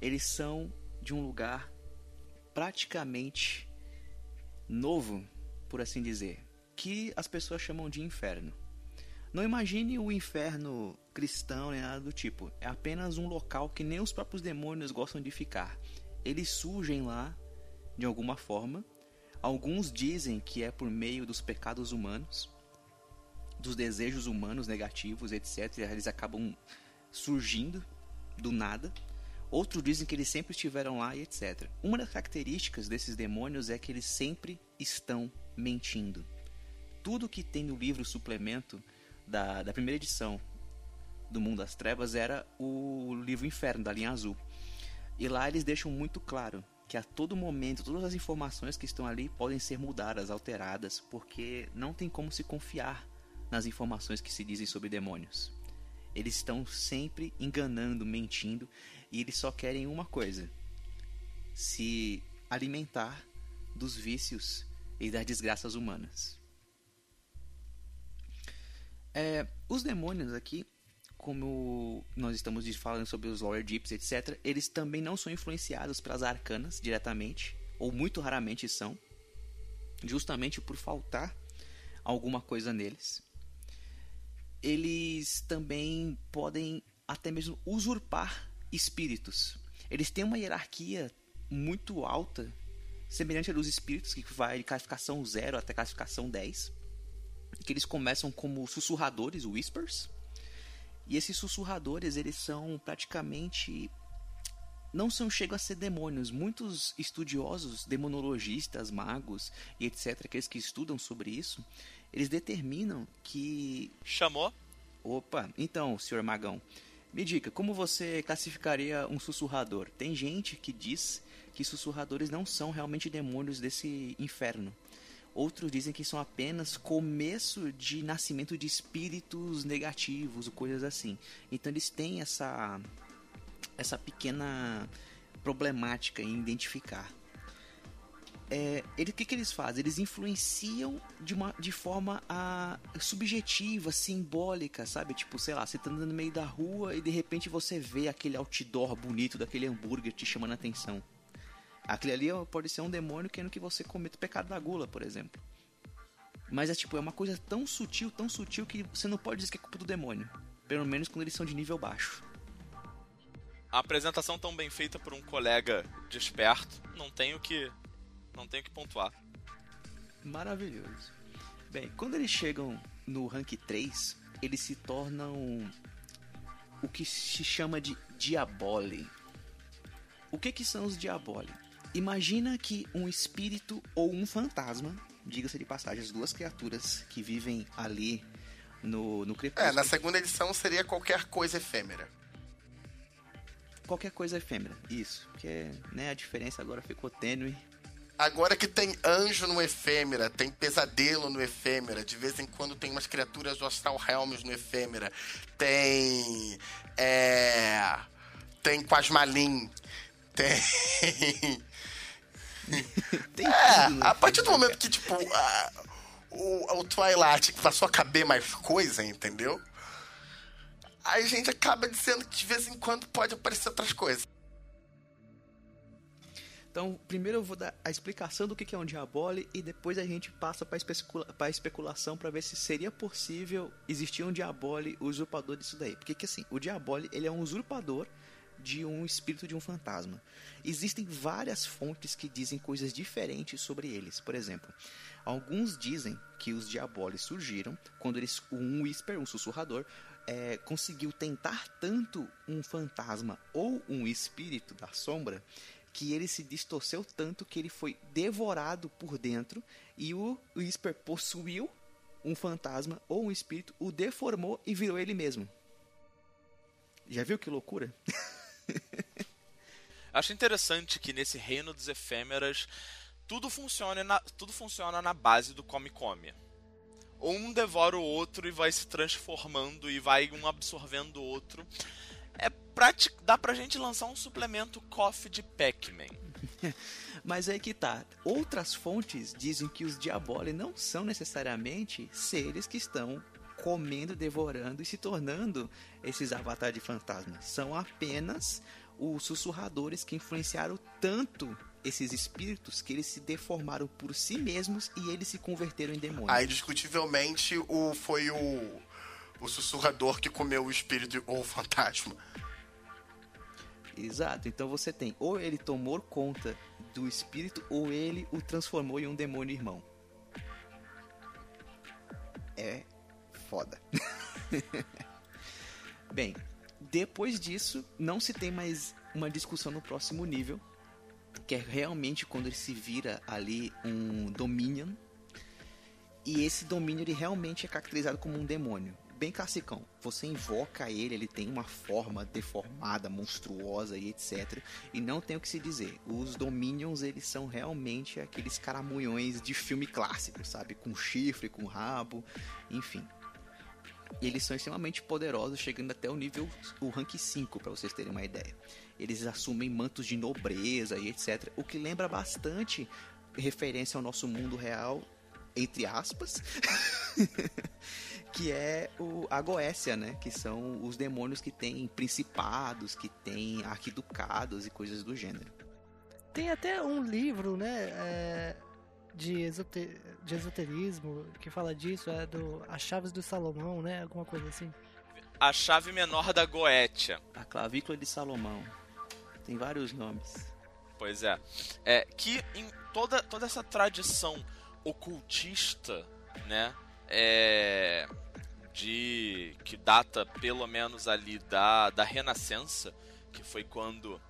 Eles são de um lugar praticamente novo, por assim dizer, que as pessoas chamam de inferno. Não imagine o inferno cristão nem nada do tipo. É apenas um local que nem os próprios demônios gostam de ficar. Eles surgem lá de alguma forma. Alguns dizem que é por meio dos pecados humanos, dos desejos humanos negativos, etc. Eles acabam surgindo do nada. Outros dizem que eles sempre estiveram lá e etc. Uma das características desses demônios é que eles sempre estão mentindo. Tudo que tem no livro suplemento da, da primeira edição do Mundo das Trevas era o livro Inferno, da linha azul. E lá eles deixam muito claro que a todo momento todas as informações que estão ali podem ser mudadas, alteradas, porque não tem como se confiar nas informações que se dizem sobre demônios. Eles estão sempre enganando, mentindo, e eles só querem uma coisa: se alimentar dos vícios e das desgraças humanas. É, os demônios aqui, como nós estamos falando sobre os Lower Deeps, etc., eles também não são influenciados pelas arcanas diretamente, ou muito raramente são, justamente por faltar alguma coisa neles. Eles também podem até mesmo usurpar espíritos. Eles têm uma hierarquia muito alta, semelhante à dos espíritos, que vai de classificação 0 até classificação 10 que eles começam como sussurradores, whispers. E esses sussurradores, eles são praticamente não são chegam a ser demônios. Muitos estudiosos, demonologistas, magos e etc, aqueles que estudam sobre isso, eles determinam que Chamou? Opa, então, senhor magão, me diga, como você classificaria um sussurrador? Tem gente que diz que sussurradores não são realmente demônios desse inferno. Outros dizem que são apenas começo de nascimento de espíritos negativos ou coisas assim. Então eles têm essa essa pequena problemática em identificar. É, ele, o que, que eles fazem? Eles influenciam de, uma, de forma a, subjetiva, simbólica, sabe? Tipo, sei lá, você tá andando no meio da rua e de repente você vê aquele outdoor bonito daquele hambúrguer te chamando a atenção. Aquele ali pode ser um demônio querendo que você cometa o pecado da gula, por exemplo. Mas é tipo, é uma coisa tão sutil, tão sutil que você não pode dizer que é culpa do demônio. Pelo menos quando eles são de nível baixo. a apresentação tão bem feita por um colega desperto, não tenho que não tenho que pontuar. Maravilhoso. Bem, quando eles chegam no rank 3, eles se tornam o que se chama de Diaboli. O que que são os Diaboli? Imagina que um espírito ou um fantasma, diga-se de passagem, as duas criaturas que vivem ali no, no crepúsculo. É, na segunda edição seria qualquer coisa efêmera. Qualquer coisa efêmera, isso. Porque né, a diferença agora ficou tênue. Agora que tem anjo no efêmera, tem pesadelo no efêmera, de vez em quando tem umas criaturas do Astral Realms no efêmera, tem. É. Tem Quasmalin, tem. É, tudo no a partir do momento que, tipo, a- o, o Twilight passou a caber mais coisa, entendeu? Aí a gente acaba dizendo que de vez em quando pode aparecer outras coisas. Então, primeiro eu vou dar a explicação do que é um Diaboli e depois a gente passa para especula pra especulação para ver se seria possível existir um Diaboli usurpador disso daí. Porque que assim, o Diaboli ele é um usurpador de um espírito de um fantasma. Existem várias fontes que dizem coisas diferentes sobre eles. Por exemplo, alguns dizem que os Diabolis surgiram quando eles, um Whisper, um sussurrador, é, conseguiu tentar tanto um fantasma ou um espírito da sombra que ele se distorceu tanto que ele foi devorado por dentro e o Whisper possuiu um fantasma ou um espírito, o deformou e virou ele mesmo. Já viu que loucura? Acho interessante que nesse reino dos efêmeras tudo funciona na, tudo funciona na base do come-come. Um devora o outro e vai se transformando e vai um absorvendo o outro. É prati- dá pra gente lançar um suplemento coffee de Pac-Man. Mas aí que tá. Outras fontes dizem que os Diaboli não são necessariamente seres que estão comendo, devorando e se tornando esses avatares de fantasmas. São apenas os sussurradores que influenciaram tanto esses espíritos que eles se deformaram por si mesmos e eles se converteram em demônios. Aí, discutivelmente, o, foi o, o sussurrador que comeu o espírito ou o fantasma. Exato. Então você tem ou ele tomou conta do espírito ou ele o transformou em um demônio irmão. É foda. Bem, depois disso, não se tem mais uma discussão no próximo nível, que é realmente quando ele se vira ali um Dominion. E esse domínio ele realmente é caracterizado como um demônio. Bem classicão. Você invoca ele, ele tem uma forma deformada, monstruosa e etc. E não tem o que se dizer. Os Dominions, eles são realmente aqueles caramunhões de filme clássico, sabe? Com chifre, com rabo, enfim. E eles são extremamente poderosos, chegando até o nível, o rank 5, para vocês terem uma ideia. Eles assumem mantos de nobreza e etc. O que lembra bastante referência ao nosso mundo real, entre aspas, que é o, a Goécia, né? Que são os demônios que têm principados, que têm arquiducados e coisas do gênero. Tem até um livro, né, é, de, de esoterismo que fala disso, é do As Chaves do Salomão, né, alguma coisa assim. A chave menor da Goetia. A clavícula de Salomão. Tem vários nomes. Pois é. É que em toda, toda essa tradição ocultista, né? É, de que data pelo menos ali da, da Renascença, que foi quando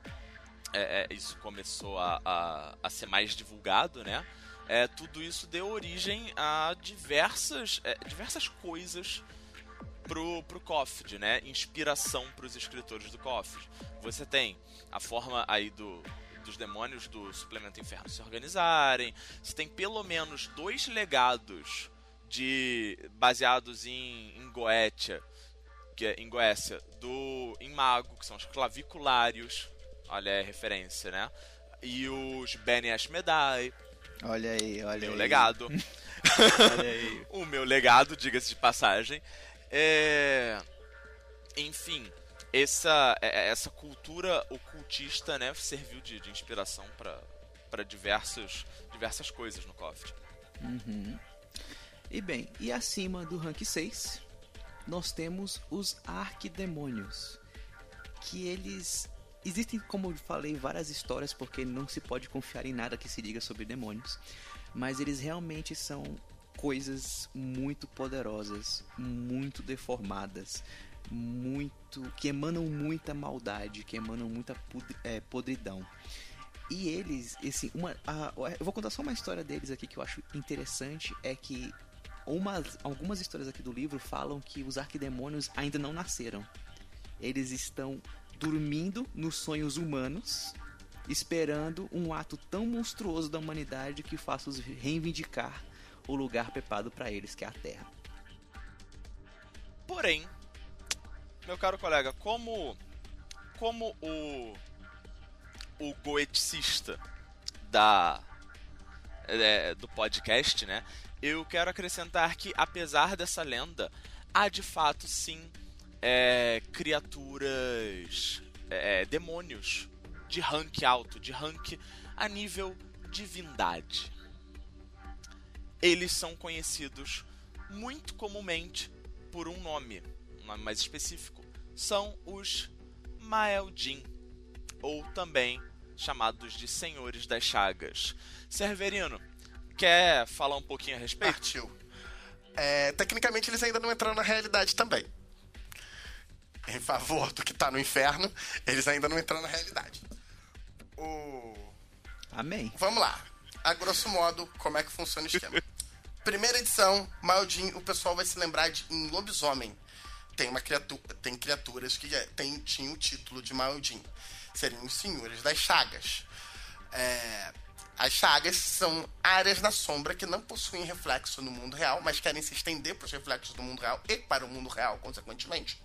é, é, isso começou a, a, a ser mais divulgado, né? É, tudo isso deu origem a diversas, é, diversas coisas pro, pro Coffed, né? Inspiração para os escritores do Coffed. Você tem a forma aí do, dos demônios do suplemento inferno se organizarem. Você tem pelo menos dois legados de baseados em, em Goetia, que é em Goécia, do em Mago, que são os claviculários. Olha a referência, né? E os Bene Ashmedai, Olha aí, olha meu aí. legado. Olha aí. o meu legado, diga-se de passagem. É... Enfim, essa, é- essa cultura ocultista né, serviu de, de inspiração para diversas, diversas coisas no Coffee. Uhum. E bem, e acima do rank 6, nós temos os arquidemônios. Que eles existem, como eu falei, várias histórias porque não se pode confiar em nada que se diga sobre demônios. Mas eles realmente são coisas muito poderosas, muito deformadas, muito que emanam muita maldade, que emanam muita é, podridão. E eles, esse, uma, a, eu vou contar só uma história deles aqui que eu acho interessante, é que umas, algumas histórias aqui do livro falam que os arquidemônios ainda não nasceram. Eles estão dormindo nos sonhos humanos, esperando um ato tão monstruoso da humanidade que faça os reivindicar o lugar preparado para eles, que é a Terra. Porém, meu caro colega, como como o o goeticista da é, do podcast, né? Eu quero acrescentar que apesar dessa lenda, há de fato sim é, criaturas é, demônios de rank alto, de rank a nível divindade. Eles são conhecidos muito comumente por um nome, um nome mais específico. São os Maeldin, ou também chamados de Senhores das Chagas. Severino, quer falar um pouquinho a respeito? Partiu. É, tecnicamente eles ainda não entraram na realidade também. Em favor do que tá no inferno, eles ainda não entraram na realidade. O... Amém. Vamos lá. A grosso modo, como é que funciona o esquema? Primeira edição, Maldin, o pessoal vai se lembrar de em lobisomem. Tem uma criatura, tem criaturas que tem, tinham o título de Maldin seriam os senhores das chagas. É, as chagas são áreas na sombra que não possuem reflexo no mundo real, mas querem se estender para os reflexos do mundo real e para o mundo real, consequentemente.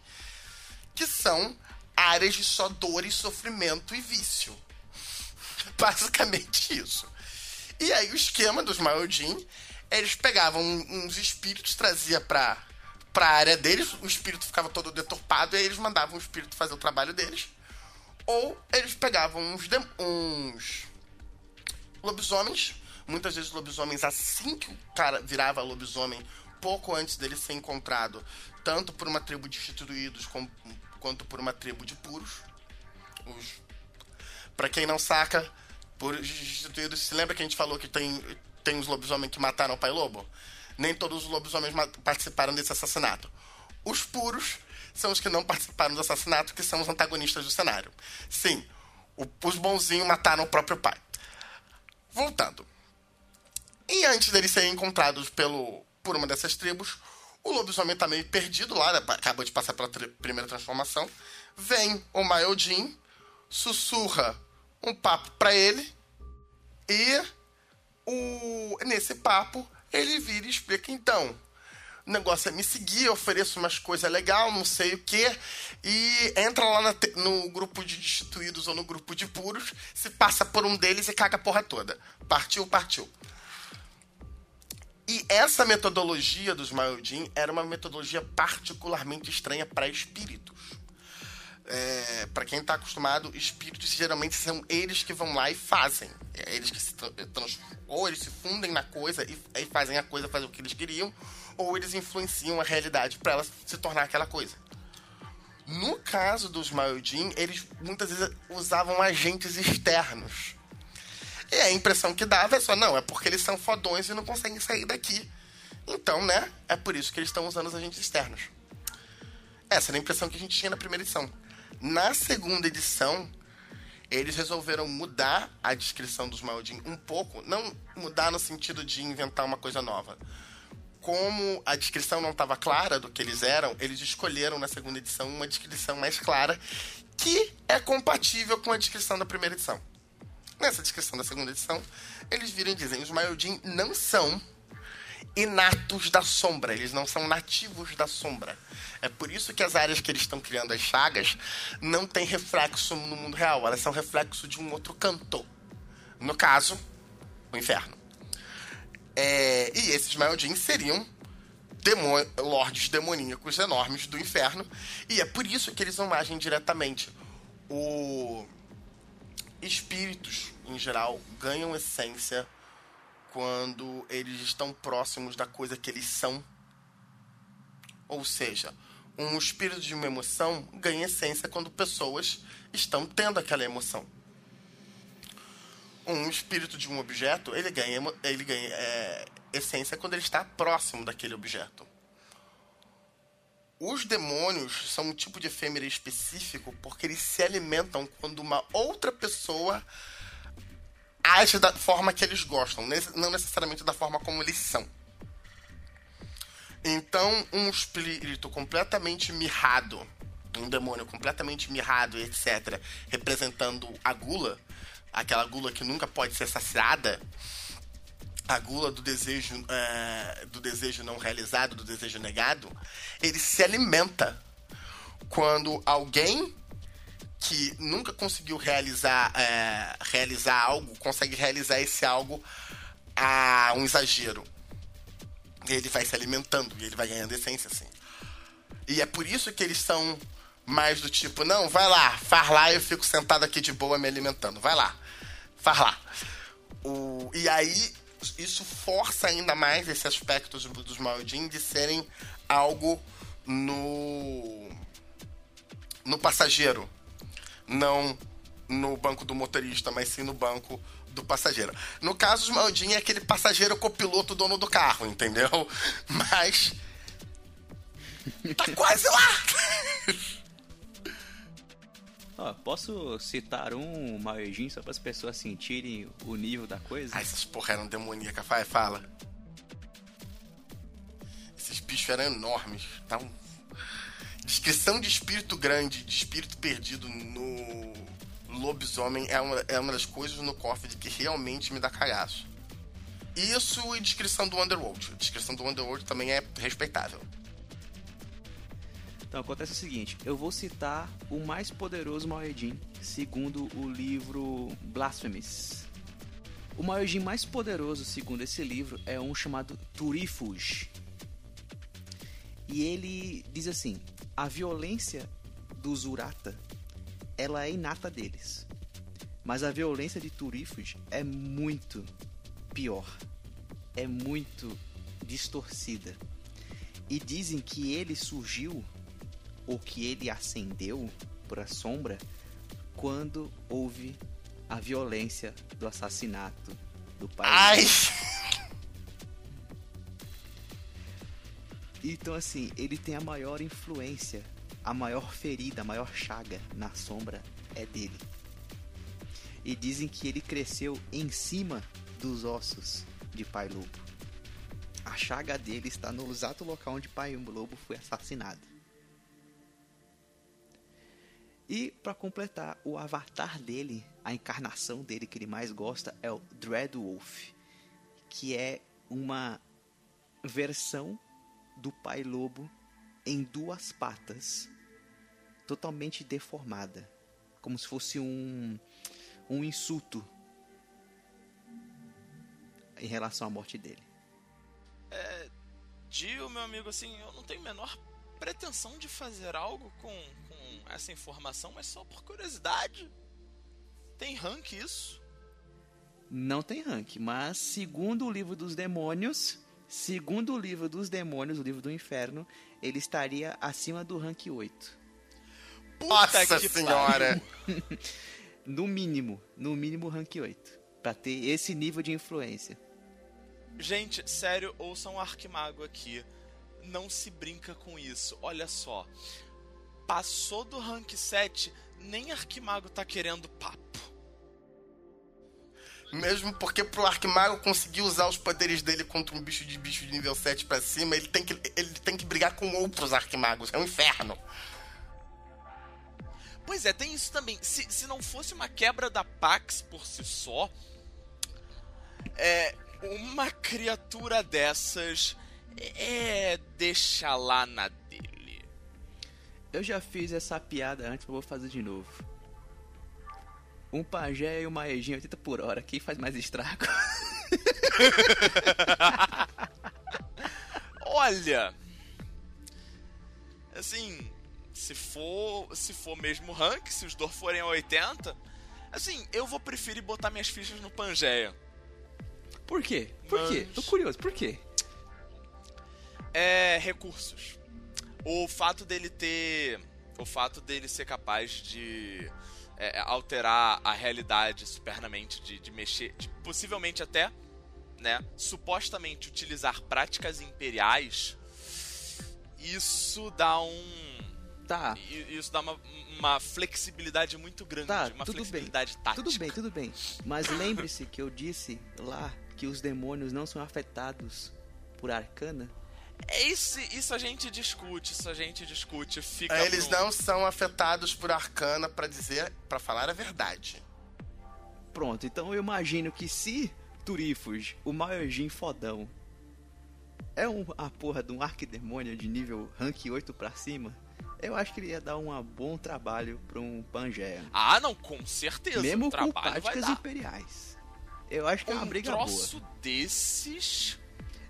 Que são áreas de só dor e sofrimento e vício. Basicamente isso. E aí o esquema dos Maodin, eles pegavam uns espíritos, trazia para para a área deles, o espírito ficava todo deturpado e aí eles mandavam o espírito fazer o trabalho deles. Ou eles pegavam uns, uns lobisomens, muitas vezes lobisomens assim que o cara virava lobisomem, pouco antes dele ser encontrado, tanto por uma tribo de instituídos quanto por uma tribo de puros. Os... Para quem não saca, por instituídos, se lembra que a gente falou que tem, tem os lobisomens que mataram o pai lobo? Nem todos os lobisomens participaram desse assassinato. Os puros são os que não participaram do assassinato, que são os antagonistas do cenário. Sim, o, os bonzinhos mataram o próprio pai. Voltando. E antes deles serem encontrados pelo, por uma dessas tribos, o lobisomem está meio perdido lá, né? acabou de passar pela primeira transformação. Vem o Maeldin, sussurra um papo para ele, e o, nesse papo ele vira e explica: então, o negócio é me seguir, eu ofereço umas coisas legais, não sei o que, e entra lá no grupo de destituídos ou no grupo de puros, se passa por um deles e caga a porra toda. Partiu, partiu. E essa metodologia dos Maildin era uma metodologia particularmente estranha para espíritos. É, para quem está acostumado, espíritos geralmente são eles que vão lá e fazem. É eles que se ou eles se fundem na coisa e, e fazem a coisa fazer o que eles queriam, ou eles influenciam a realidade para ela se tornar aquela coisa. No caso dos Maildin, eles muitas vezes usavam agentes externos. E a impressão que dava é só, não, é porque eles são fodões e não conseguem sair daqui. Então, né, é por isso que eles estão usando os agentes externos. Essa era a impressão que a gente tinha na primeira edição. Na segunda edição, eles resolveram mudar a descrição dos Maildin um pouco, não mudar no sentido de inventar uma coisa nova, como a descrição não estava clara do que eles eram, eles escolheram na segunda edição uma descrição mais clara que é compatível com a descrição da primeira edição. Nessa descrição da segunda edição, eles viram e dizem: os Mayodin não são inatos da sombra, eles não são nativos da sombra. É por isso que as áreas que eles estão criando, as chagas, não têm reflexo no mundo real, elas são reflexo de um outro canto. No caso, o inferno. É, e esses Maildins seriam demon lordes demoníacos enormes do inferno. E é por isso que eles não agem diretamente. O espíritos, em geral, ganham essência quando eles estão próximos da coisa que eles são. Ou seja, Um espírito de uma emoção ganha essência quando pessoas estão tendo aquela emoção. Um espírito de um objeto, ele ganha, ele ganha é, essência quando ele está próximo daquele objeto. Os demônios são um tipo de efêmera específico porque eles se alimentam quando uma outra pessoa age da forma que eles gostam, não necessariamente da forma como eles são. Então, um espírito completamente mirrado, um demônio completamente mirrado, etc., representando a gula, aquela gula que nunca pode ser saciada, a gula do desejo, é, do desejo não realizado, do desejo negado, ele se alimenta quando alguém que nunca conseguiu realizar, é, realizar algo consegue realizar esse algo a um exagero ele vai se alimentando e ele vai ganhando essência, assim. E é por isso que eles são mais do tipo, não, vai lá, faz lá, eu fico sentado aqui de boa me alimentando. Vai lá, faz lá. O, e aí, isso força ainda mais esse aspecto dos, dos de serem algo no no passageiro, não no banco do motorista, mas sim no banco do passageiro. No caso, o Maldin é aquele passageiro copiloto dono do carro, entendeu? Mas. Tá quase lá! Ó, posso citar um Maldin só para as pessoas sentirem o nível da coisa? Ah, essas porra eram demoníacas, fala. Esses bichos eram enormes. Tá um... Descrição de espírito grande, de espírito perdido no lobisomem é uma, é uma das coisas no de que realmente me dá cagaço. Isso e descrição do Underworld. A descrição do Underworld também é respeitável. Então, acontece o seguinte, eu vou citar o mais poderoso Maoedin, segundo o livro Blasphemous. O Maoedin mais poderoso, segundo esse livro, é um chamado Turifuge. E ele diz assim: a violência dos Urata ela é inata deles. Mas a violência de Turifus é muito pior. É muito distorcida. E dizem que ele surgiu, ou que ele ascendeu por a sombra, quando houve a violência do assassinato do pai. Ai! Então, assim, ele tem a maior influência a maior ferida, a maior chaga na sombra é dele. E dizem que ele cresceu em cima dos ossos de Pai Lobo. A chaga dele está no exato local onde Pai Lobo foi assassinado. E para completar, o avatar dele, a encarnação dele que ele mais gosta é o Dreadwolf, que é uma versão do Pai Lobo em duas patas totalmente deformada, como se fosse um um insulto em relação à morte dele. É, Dio, meu amigo, assim, eu não tenho a menor pretensão de fazer algo com, com essa informação, mas só por curiosidade. Tem rank isso? Não tem rank, mas segundo o livro dos demônios, segundo o livro dos demônios, o livro do inferno, ele estaria acima do rank 8. Nossa senhora! no mínimo, no mínimo rank 8. Pra ter esse nível de influência. Gente, sério, ouçam um Arquimago aqui. Não se brinca com isso. Olha só. Passou do rank 7, nem Arquimago tá querendo papo. Mesmo porque pro Arquimago conseguir usar os poderes dele contra um bicho de bicho de nível 7 para cima, ele tem, que, ele tem que brigar com outros Arquimagos. É um inferno. Pois é, tem isso também. Se, se não fosse uma quebra da Pax por si só, é, uma criatura dessas é deixa lá na dele. Eu já fiz essa piada antes, mas vou fazer de novo. Um pajé e uma ejinha 80 por hora, quem faz mais estrago? Olha, assim, se for, se for mesmo rank, se os dois forem a 80, assim, eu vou preferir botar minhas fichas no Pangeia. Por quê? Por Mas... quê? Tô curioso, por quê? É. recursos. O fato dele ter. O fato dele ser capaz de é, alterar a realidade supernamente, de, de mexer, de possivelmente até, né, supostamente utilizar práticas imperiais, isso dá um. Tá. Isso dá uma, uma flexibilidade muito grande, Tá, uma tudo flexibilidade bem. tática. Tudo bem, tudo bem. Mas lembre-se que eu disse lá que os demônios não são afetados por arcana. É isso, isso a gente discute, isso a gente discute. Fica É, Eles pro- não são afetados por arcana pra dizer, para falar a verdade. Pronto, então eu imagino que se Turifus, o Maiorjin fodão, é um, a porra de um arquidemônio de nível rank 8 pra cima, eu acho que ele ia dar um bom trabalho pra um Pangeia. Ah, não, com certeza. Mesmo com práticas imperiais. Eu acho que é uma Um briga troço boa. desses.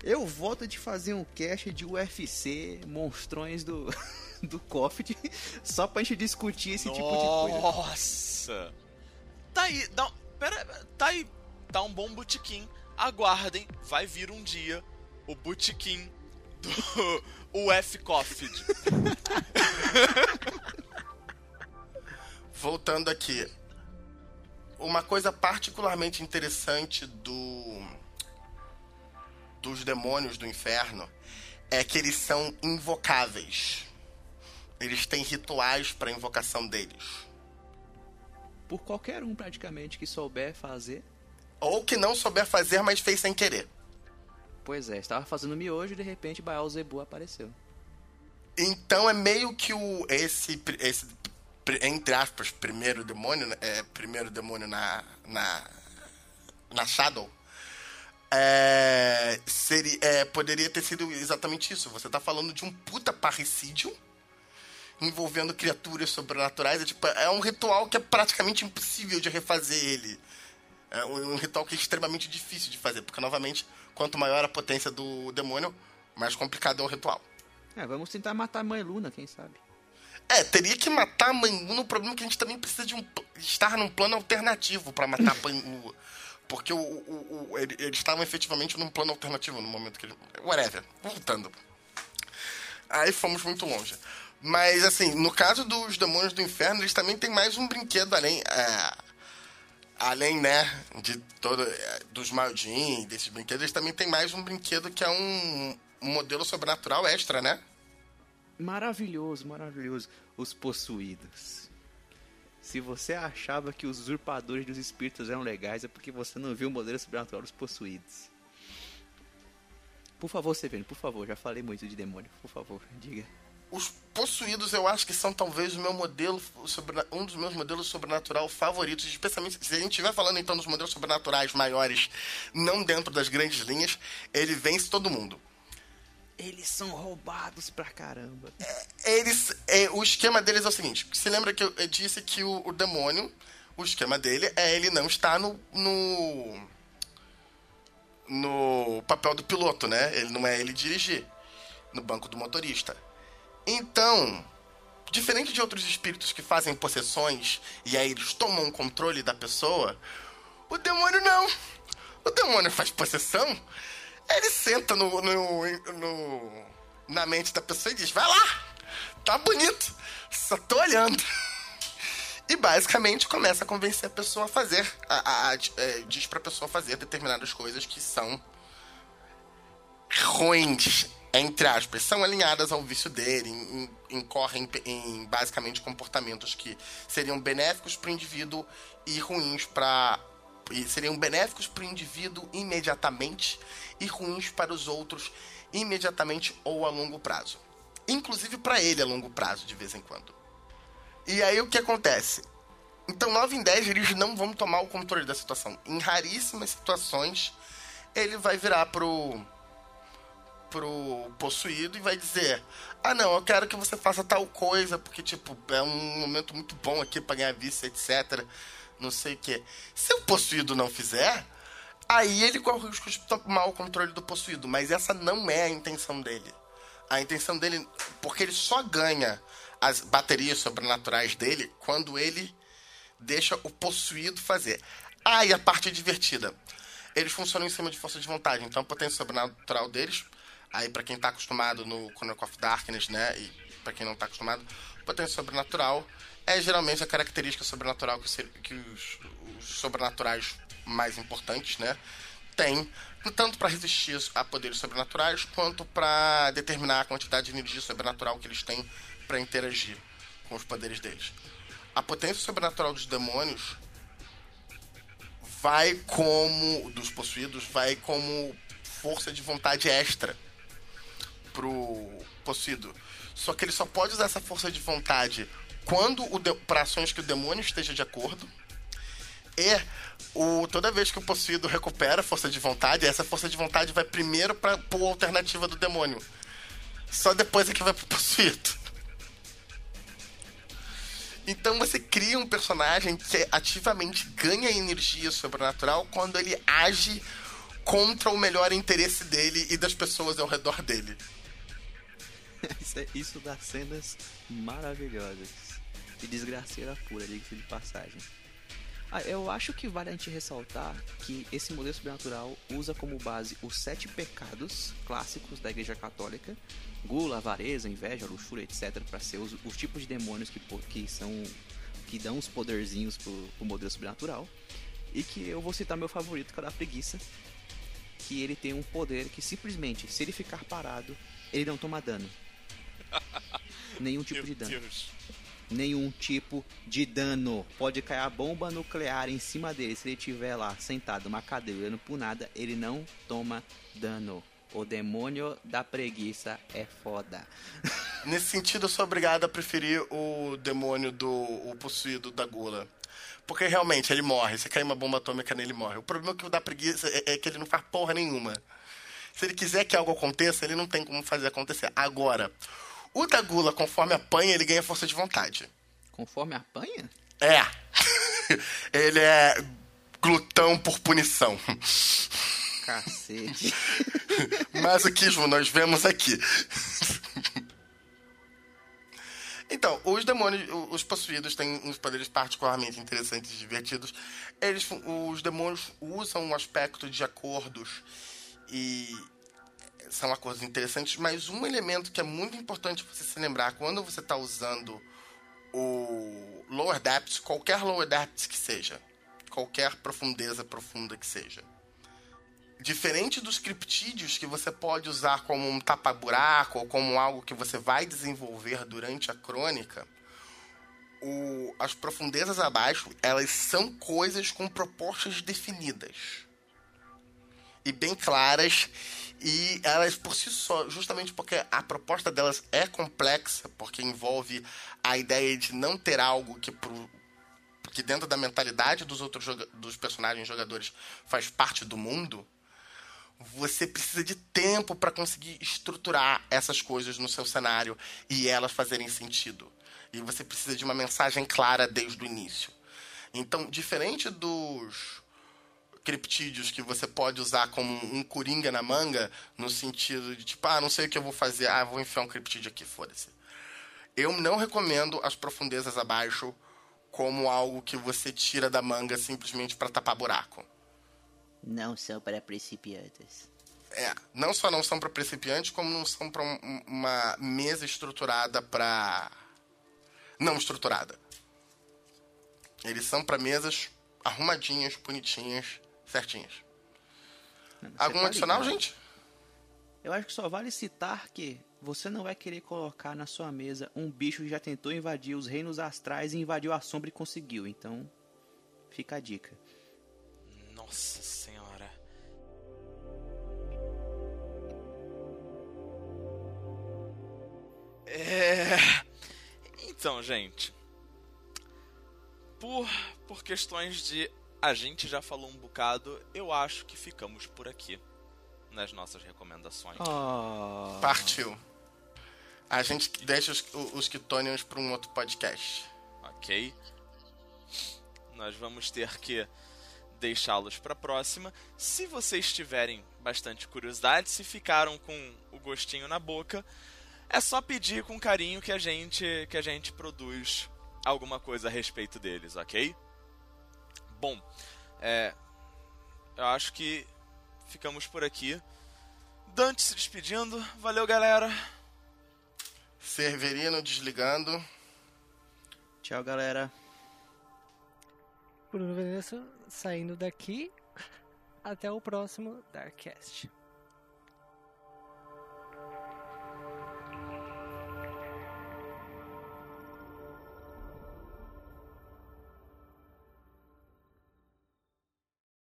Eu volto de fazer um cast de UFC, monstrões do, do Coffee, só pra gente discutir esse tipo de coisa. Nossa! Tá aí, dá, pera, tá aí, tá um bom botequim. Aguardem, vai vir um dia o botequim do UF Coffee. Voltando aqui. Uma coisa particularmente interessante do dos demônios do inferno é que eles são invocáveis. Eles têm rituais para invocação deles. Por qualquer um praticamente que souber fazer. Ou que não souber fazer, mas fez sem querer. Pois é, estava fazendo miojo e de repente Baal Zebu apareceu. Então é meio que o esse, esse entre aspas primeiro demônio né, é primeiro demônio na na na Shadow é, seria, é, poderia ter sido exatamente isso. Você tá falando de um puta parricídio envolvendo criaturas sobrenaturais. É, tipo, é um ritual que é praticamente impossível de refazer ele. É um, um ritual que é extremamente difícil de fazer, porque novamente, quanto maior a potência do demônio, mais complicado é o ritual. É, vamos tentar matar a mãe Luna, quem sabe? É, teria que matar a Mãe Luna. O problema é que a gente também precisa de um, estar num plano alternativo pra matar a Mãe Luna. Porque o, o, o- ele- eles estavam efetivamente num plano alternativo no momento que ele. Whatever. Voltando. Aí fomos muito longe. Mas, assim, no caso dos Demônios do Inferno, eles também têm mais um brinquedo além. é, além, né, de todo. é, dos Maldin, desses brinquedos, eles também têm mais um brinquedo que é um, um modelo sobrenatural extra, né? Maravilhoso, maravilhoso. Os possuídos. Se você achava que os usurpadores dos espíritos eram legais, é porque você não viu o modelo sobrenatural dos possuídos. Por favor, Severino, por favor, já falei muito de demônio. Por favor, diga. Os possuídos eu acho que são talvez o meu modelo, um dos meus modelos sobrenatural favoritos, especialmente se a gente estiver falando então dos modelos sobrenaturais maiores, não dentro das grandes linhas, ele vence todo mundo. Eles são roubados pra caramba. Eles, é, o esquema deles é o seguinte: se lembra que eu, eu disse que o, o demônio, o esquema dele é ele não estar no, no no papel do piloto, né? Ele não é ele dirigir no banco do motorista. Então, diferente de outros espíritos que fazem possessões e aí eles tomam o controle da pessoa, o demônio não. O demônio faz possessão, ele senta no, no, no- na mente da pessoa e diz: Vai lá, tá bonito, só tô olhando. E basicamente começa a convencer a pessoa a fazer, a, a- a- é, diz pra pessoa fazer determinadas coisas que são ruins, entre aspas, são alinhadas ao vício dele, in- in- incorrem em basicamente comportamentos que seriam benéficos para o indivíduo e ruins para seriam benéficos para o indivíduo imediatamente e ruins para os outros imediatamente ou a longo prazo. Inclusive para ele a longo prazo, de vez em quando. E aí o que acontece? Então, 9 em 10 eles não vão tomar o controle da situação. Em raríssimas situações, ele vai virar pro pro possuído e vai dizer: "Ah, não, eu quero que você faça tal coisa, porque tipo, é um momento muito bom aqui para ganhar vício, etc. Não sei o quê". Se o possuído não fizer, aí ele corre o risco de tomar o controle do possuído, mas essa não é a intenção dele. A intenção dele, porque ele só ganha as baterias sobrenaturais dele quando ele deixa o possuído fazer. Ah, e a parte divertida. Eles funcionam em cima de força de vontade, então a potência sobrenatural deles, aí pra quem tá acostumado no Chronicle of Darkness, né, e para quem não tá acostumado, potência sobrenatural é geralmente a característica sobrenatural que, que os, os sobrenaturais mais importantes, né, têm, tanto para resistir a poderes sobrenaturais, quanto para determinar a quantidade de energia sobrenatural que eles têm para interagir com os poderes deles. A potência sobrenatural dos demônios vai como dos possuídos vai como força de vontade extra pro possuído. Só que ele só pode usar essa força de vontade quando o para ações que o demônio esteja de acordo. E o, toda vez que o possuído recupera a força de vontade, essa força de vontade vai primeiro para a alternativa do demônio. Só depois é que vai pro possuído. Então você cria um personagem que ativamente ganha energia sobrenatural quando ele age contra o melhor interesse dele e das pessoas ao redor dele. isso, é, isso dá cenas maravilhosas. De desgraceira pura, diga-se de passagem. Ah, eu acho que vale a gente ressaltar que esse modelo sobrenatural usa como base os sete pecados clássicos da Igreja Católica: gula, avareza, inveja, luxúria, etc., para ser os, os, tipos de demônios que, que são que dão os poderzinhos pro, pro modelo sobrenatural. E que eu vou citar meu favorito, que é o da preguiça, que ele tem um poder que simplesmente, se ele ficar parado, ele não toma dano. Nenhum tipo Meu de dano. Deus. Nenhum tipo de dano. Pode cair a bomba nuclear em cima dele. Se ele estiver lá sentado numa cadeira olhando por nada, ele não toma dano. O demônio da preguiça é foda. Nesse sentido, eu sou obrigado a preferir o demônio do o possuído da gula. Porque realmente ele morre. Se cair uma bomba atômica nele, morre. O problema é que o da preguiça é, é que ele não faz porra nenhuma. Se ele quiser que algo aconteça, ele não tem como fazer acontecer. Agora, o da Gula, conforme apanha, ele ganha força de vontade. Conforme apanha? É. ele é glutão por punição. Cacete. Masoquismo nós vemos aqui. Então, os demônios, os possuídos têm uns poderes particularmente interessantes e divertidos. Eles, os demônios usam um aspecto de acordos e são acordos interessantes, mas um elemento que é muito importante você se lembrar quando você está usando o lower depths, qualquer lower depths que seja, qualquer profundeza profunda que seja. Diferente dos criptídeos que você pode usar como um tapa-buraco ou como algo que você vai desenvolver durante a crônica, o, as profundezas abaixo, elas são coisas com propostas definidas e bem claras e elas por si só, justamente porque a proposta delas é complexa, porque envolve a ideia de não ter algo que pro, que dentro da mentalidade dos outros dos personagens jogadores faz parte do mundo, você precisa de tempo para conseguir estruturar essas coisas no seu cenário e elas fazerem sentido. E você precisa de uma mensagem clara desde o início. Então, diferente dos criptídeos que você pode usar como um coringa na manga, no sentido de tipo, ah, não sei o que eu vou fazer, ah, vou enfiar um criptídeo aqui, foda-se. Eu não recomendo as profundezas abaixo como algo que você tira da manga simplesmente para tapar buraco. Não são para principiantes. É, não só não são para principiantes, como não são para um, uma mesa estruturada para não estruturada. Eles são para mesas arrumadinhas, bonitinhas, certinhas. Algum adicional, gente? Eu acho que só vale citar que você não vai querer colocar na sua mesa um bicho que já tentou invadir os reinos astrais e invadiu a sombra e conseguiu. Então, fica a dica. Nossa senhora. É. Então, gente. Por, por questões de a gente já falou um bocado, eu acho que ficamos por aqui nas nossas recomendações. Oh. Partiu. A gente deixa os, os Kitonians para um outro podcast. Ok. Nós vamos ter que deixá-los para a próxima. Se vocês tiverem bastante curiosidade, se ficaram com o gostinho na boca, é só pedir com carinho que a gente que a gente produz alguma coisa a respeito deles, ok? Bom, é, eu acho que ficamos por aqui. Dante se despedindo. Valeu, galera. Severino desligando. Tchau, galera. Bruno Veneza saindo daqui. Até o próximo Darkcast.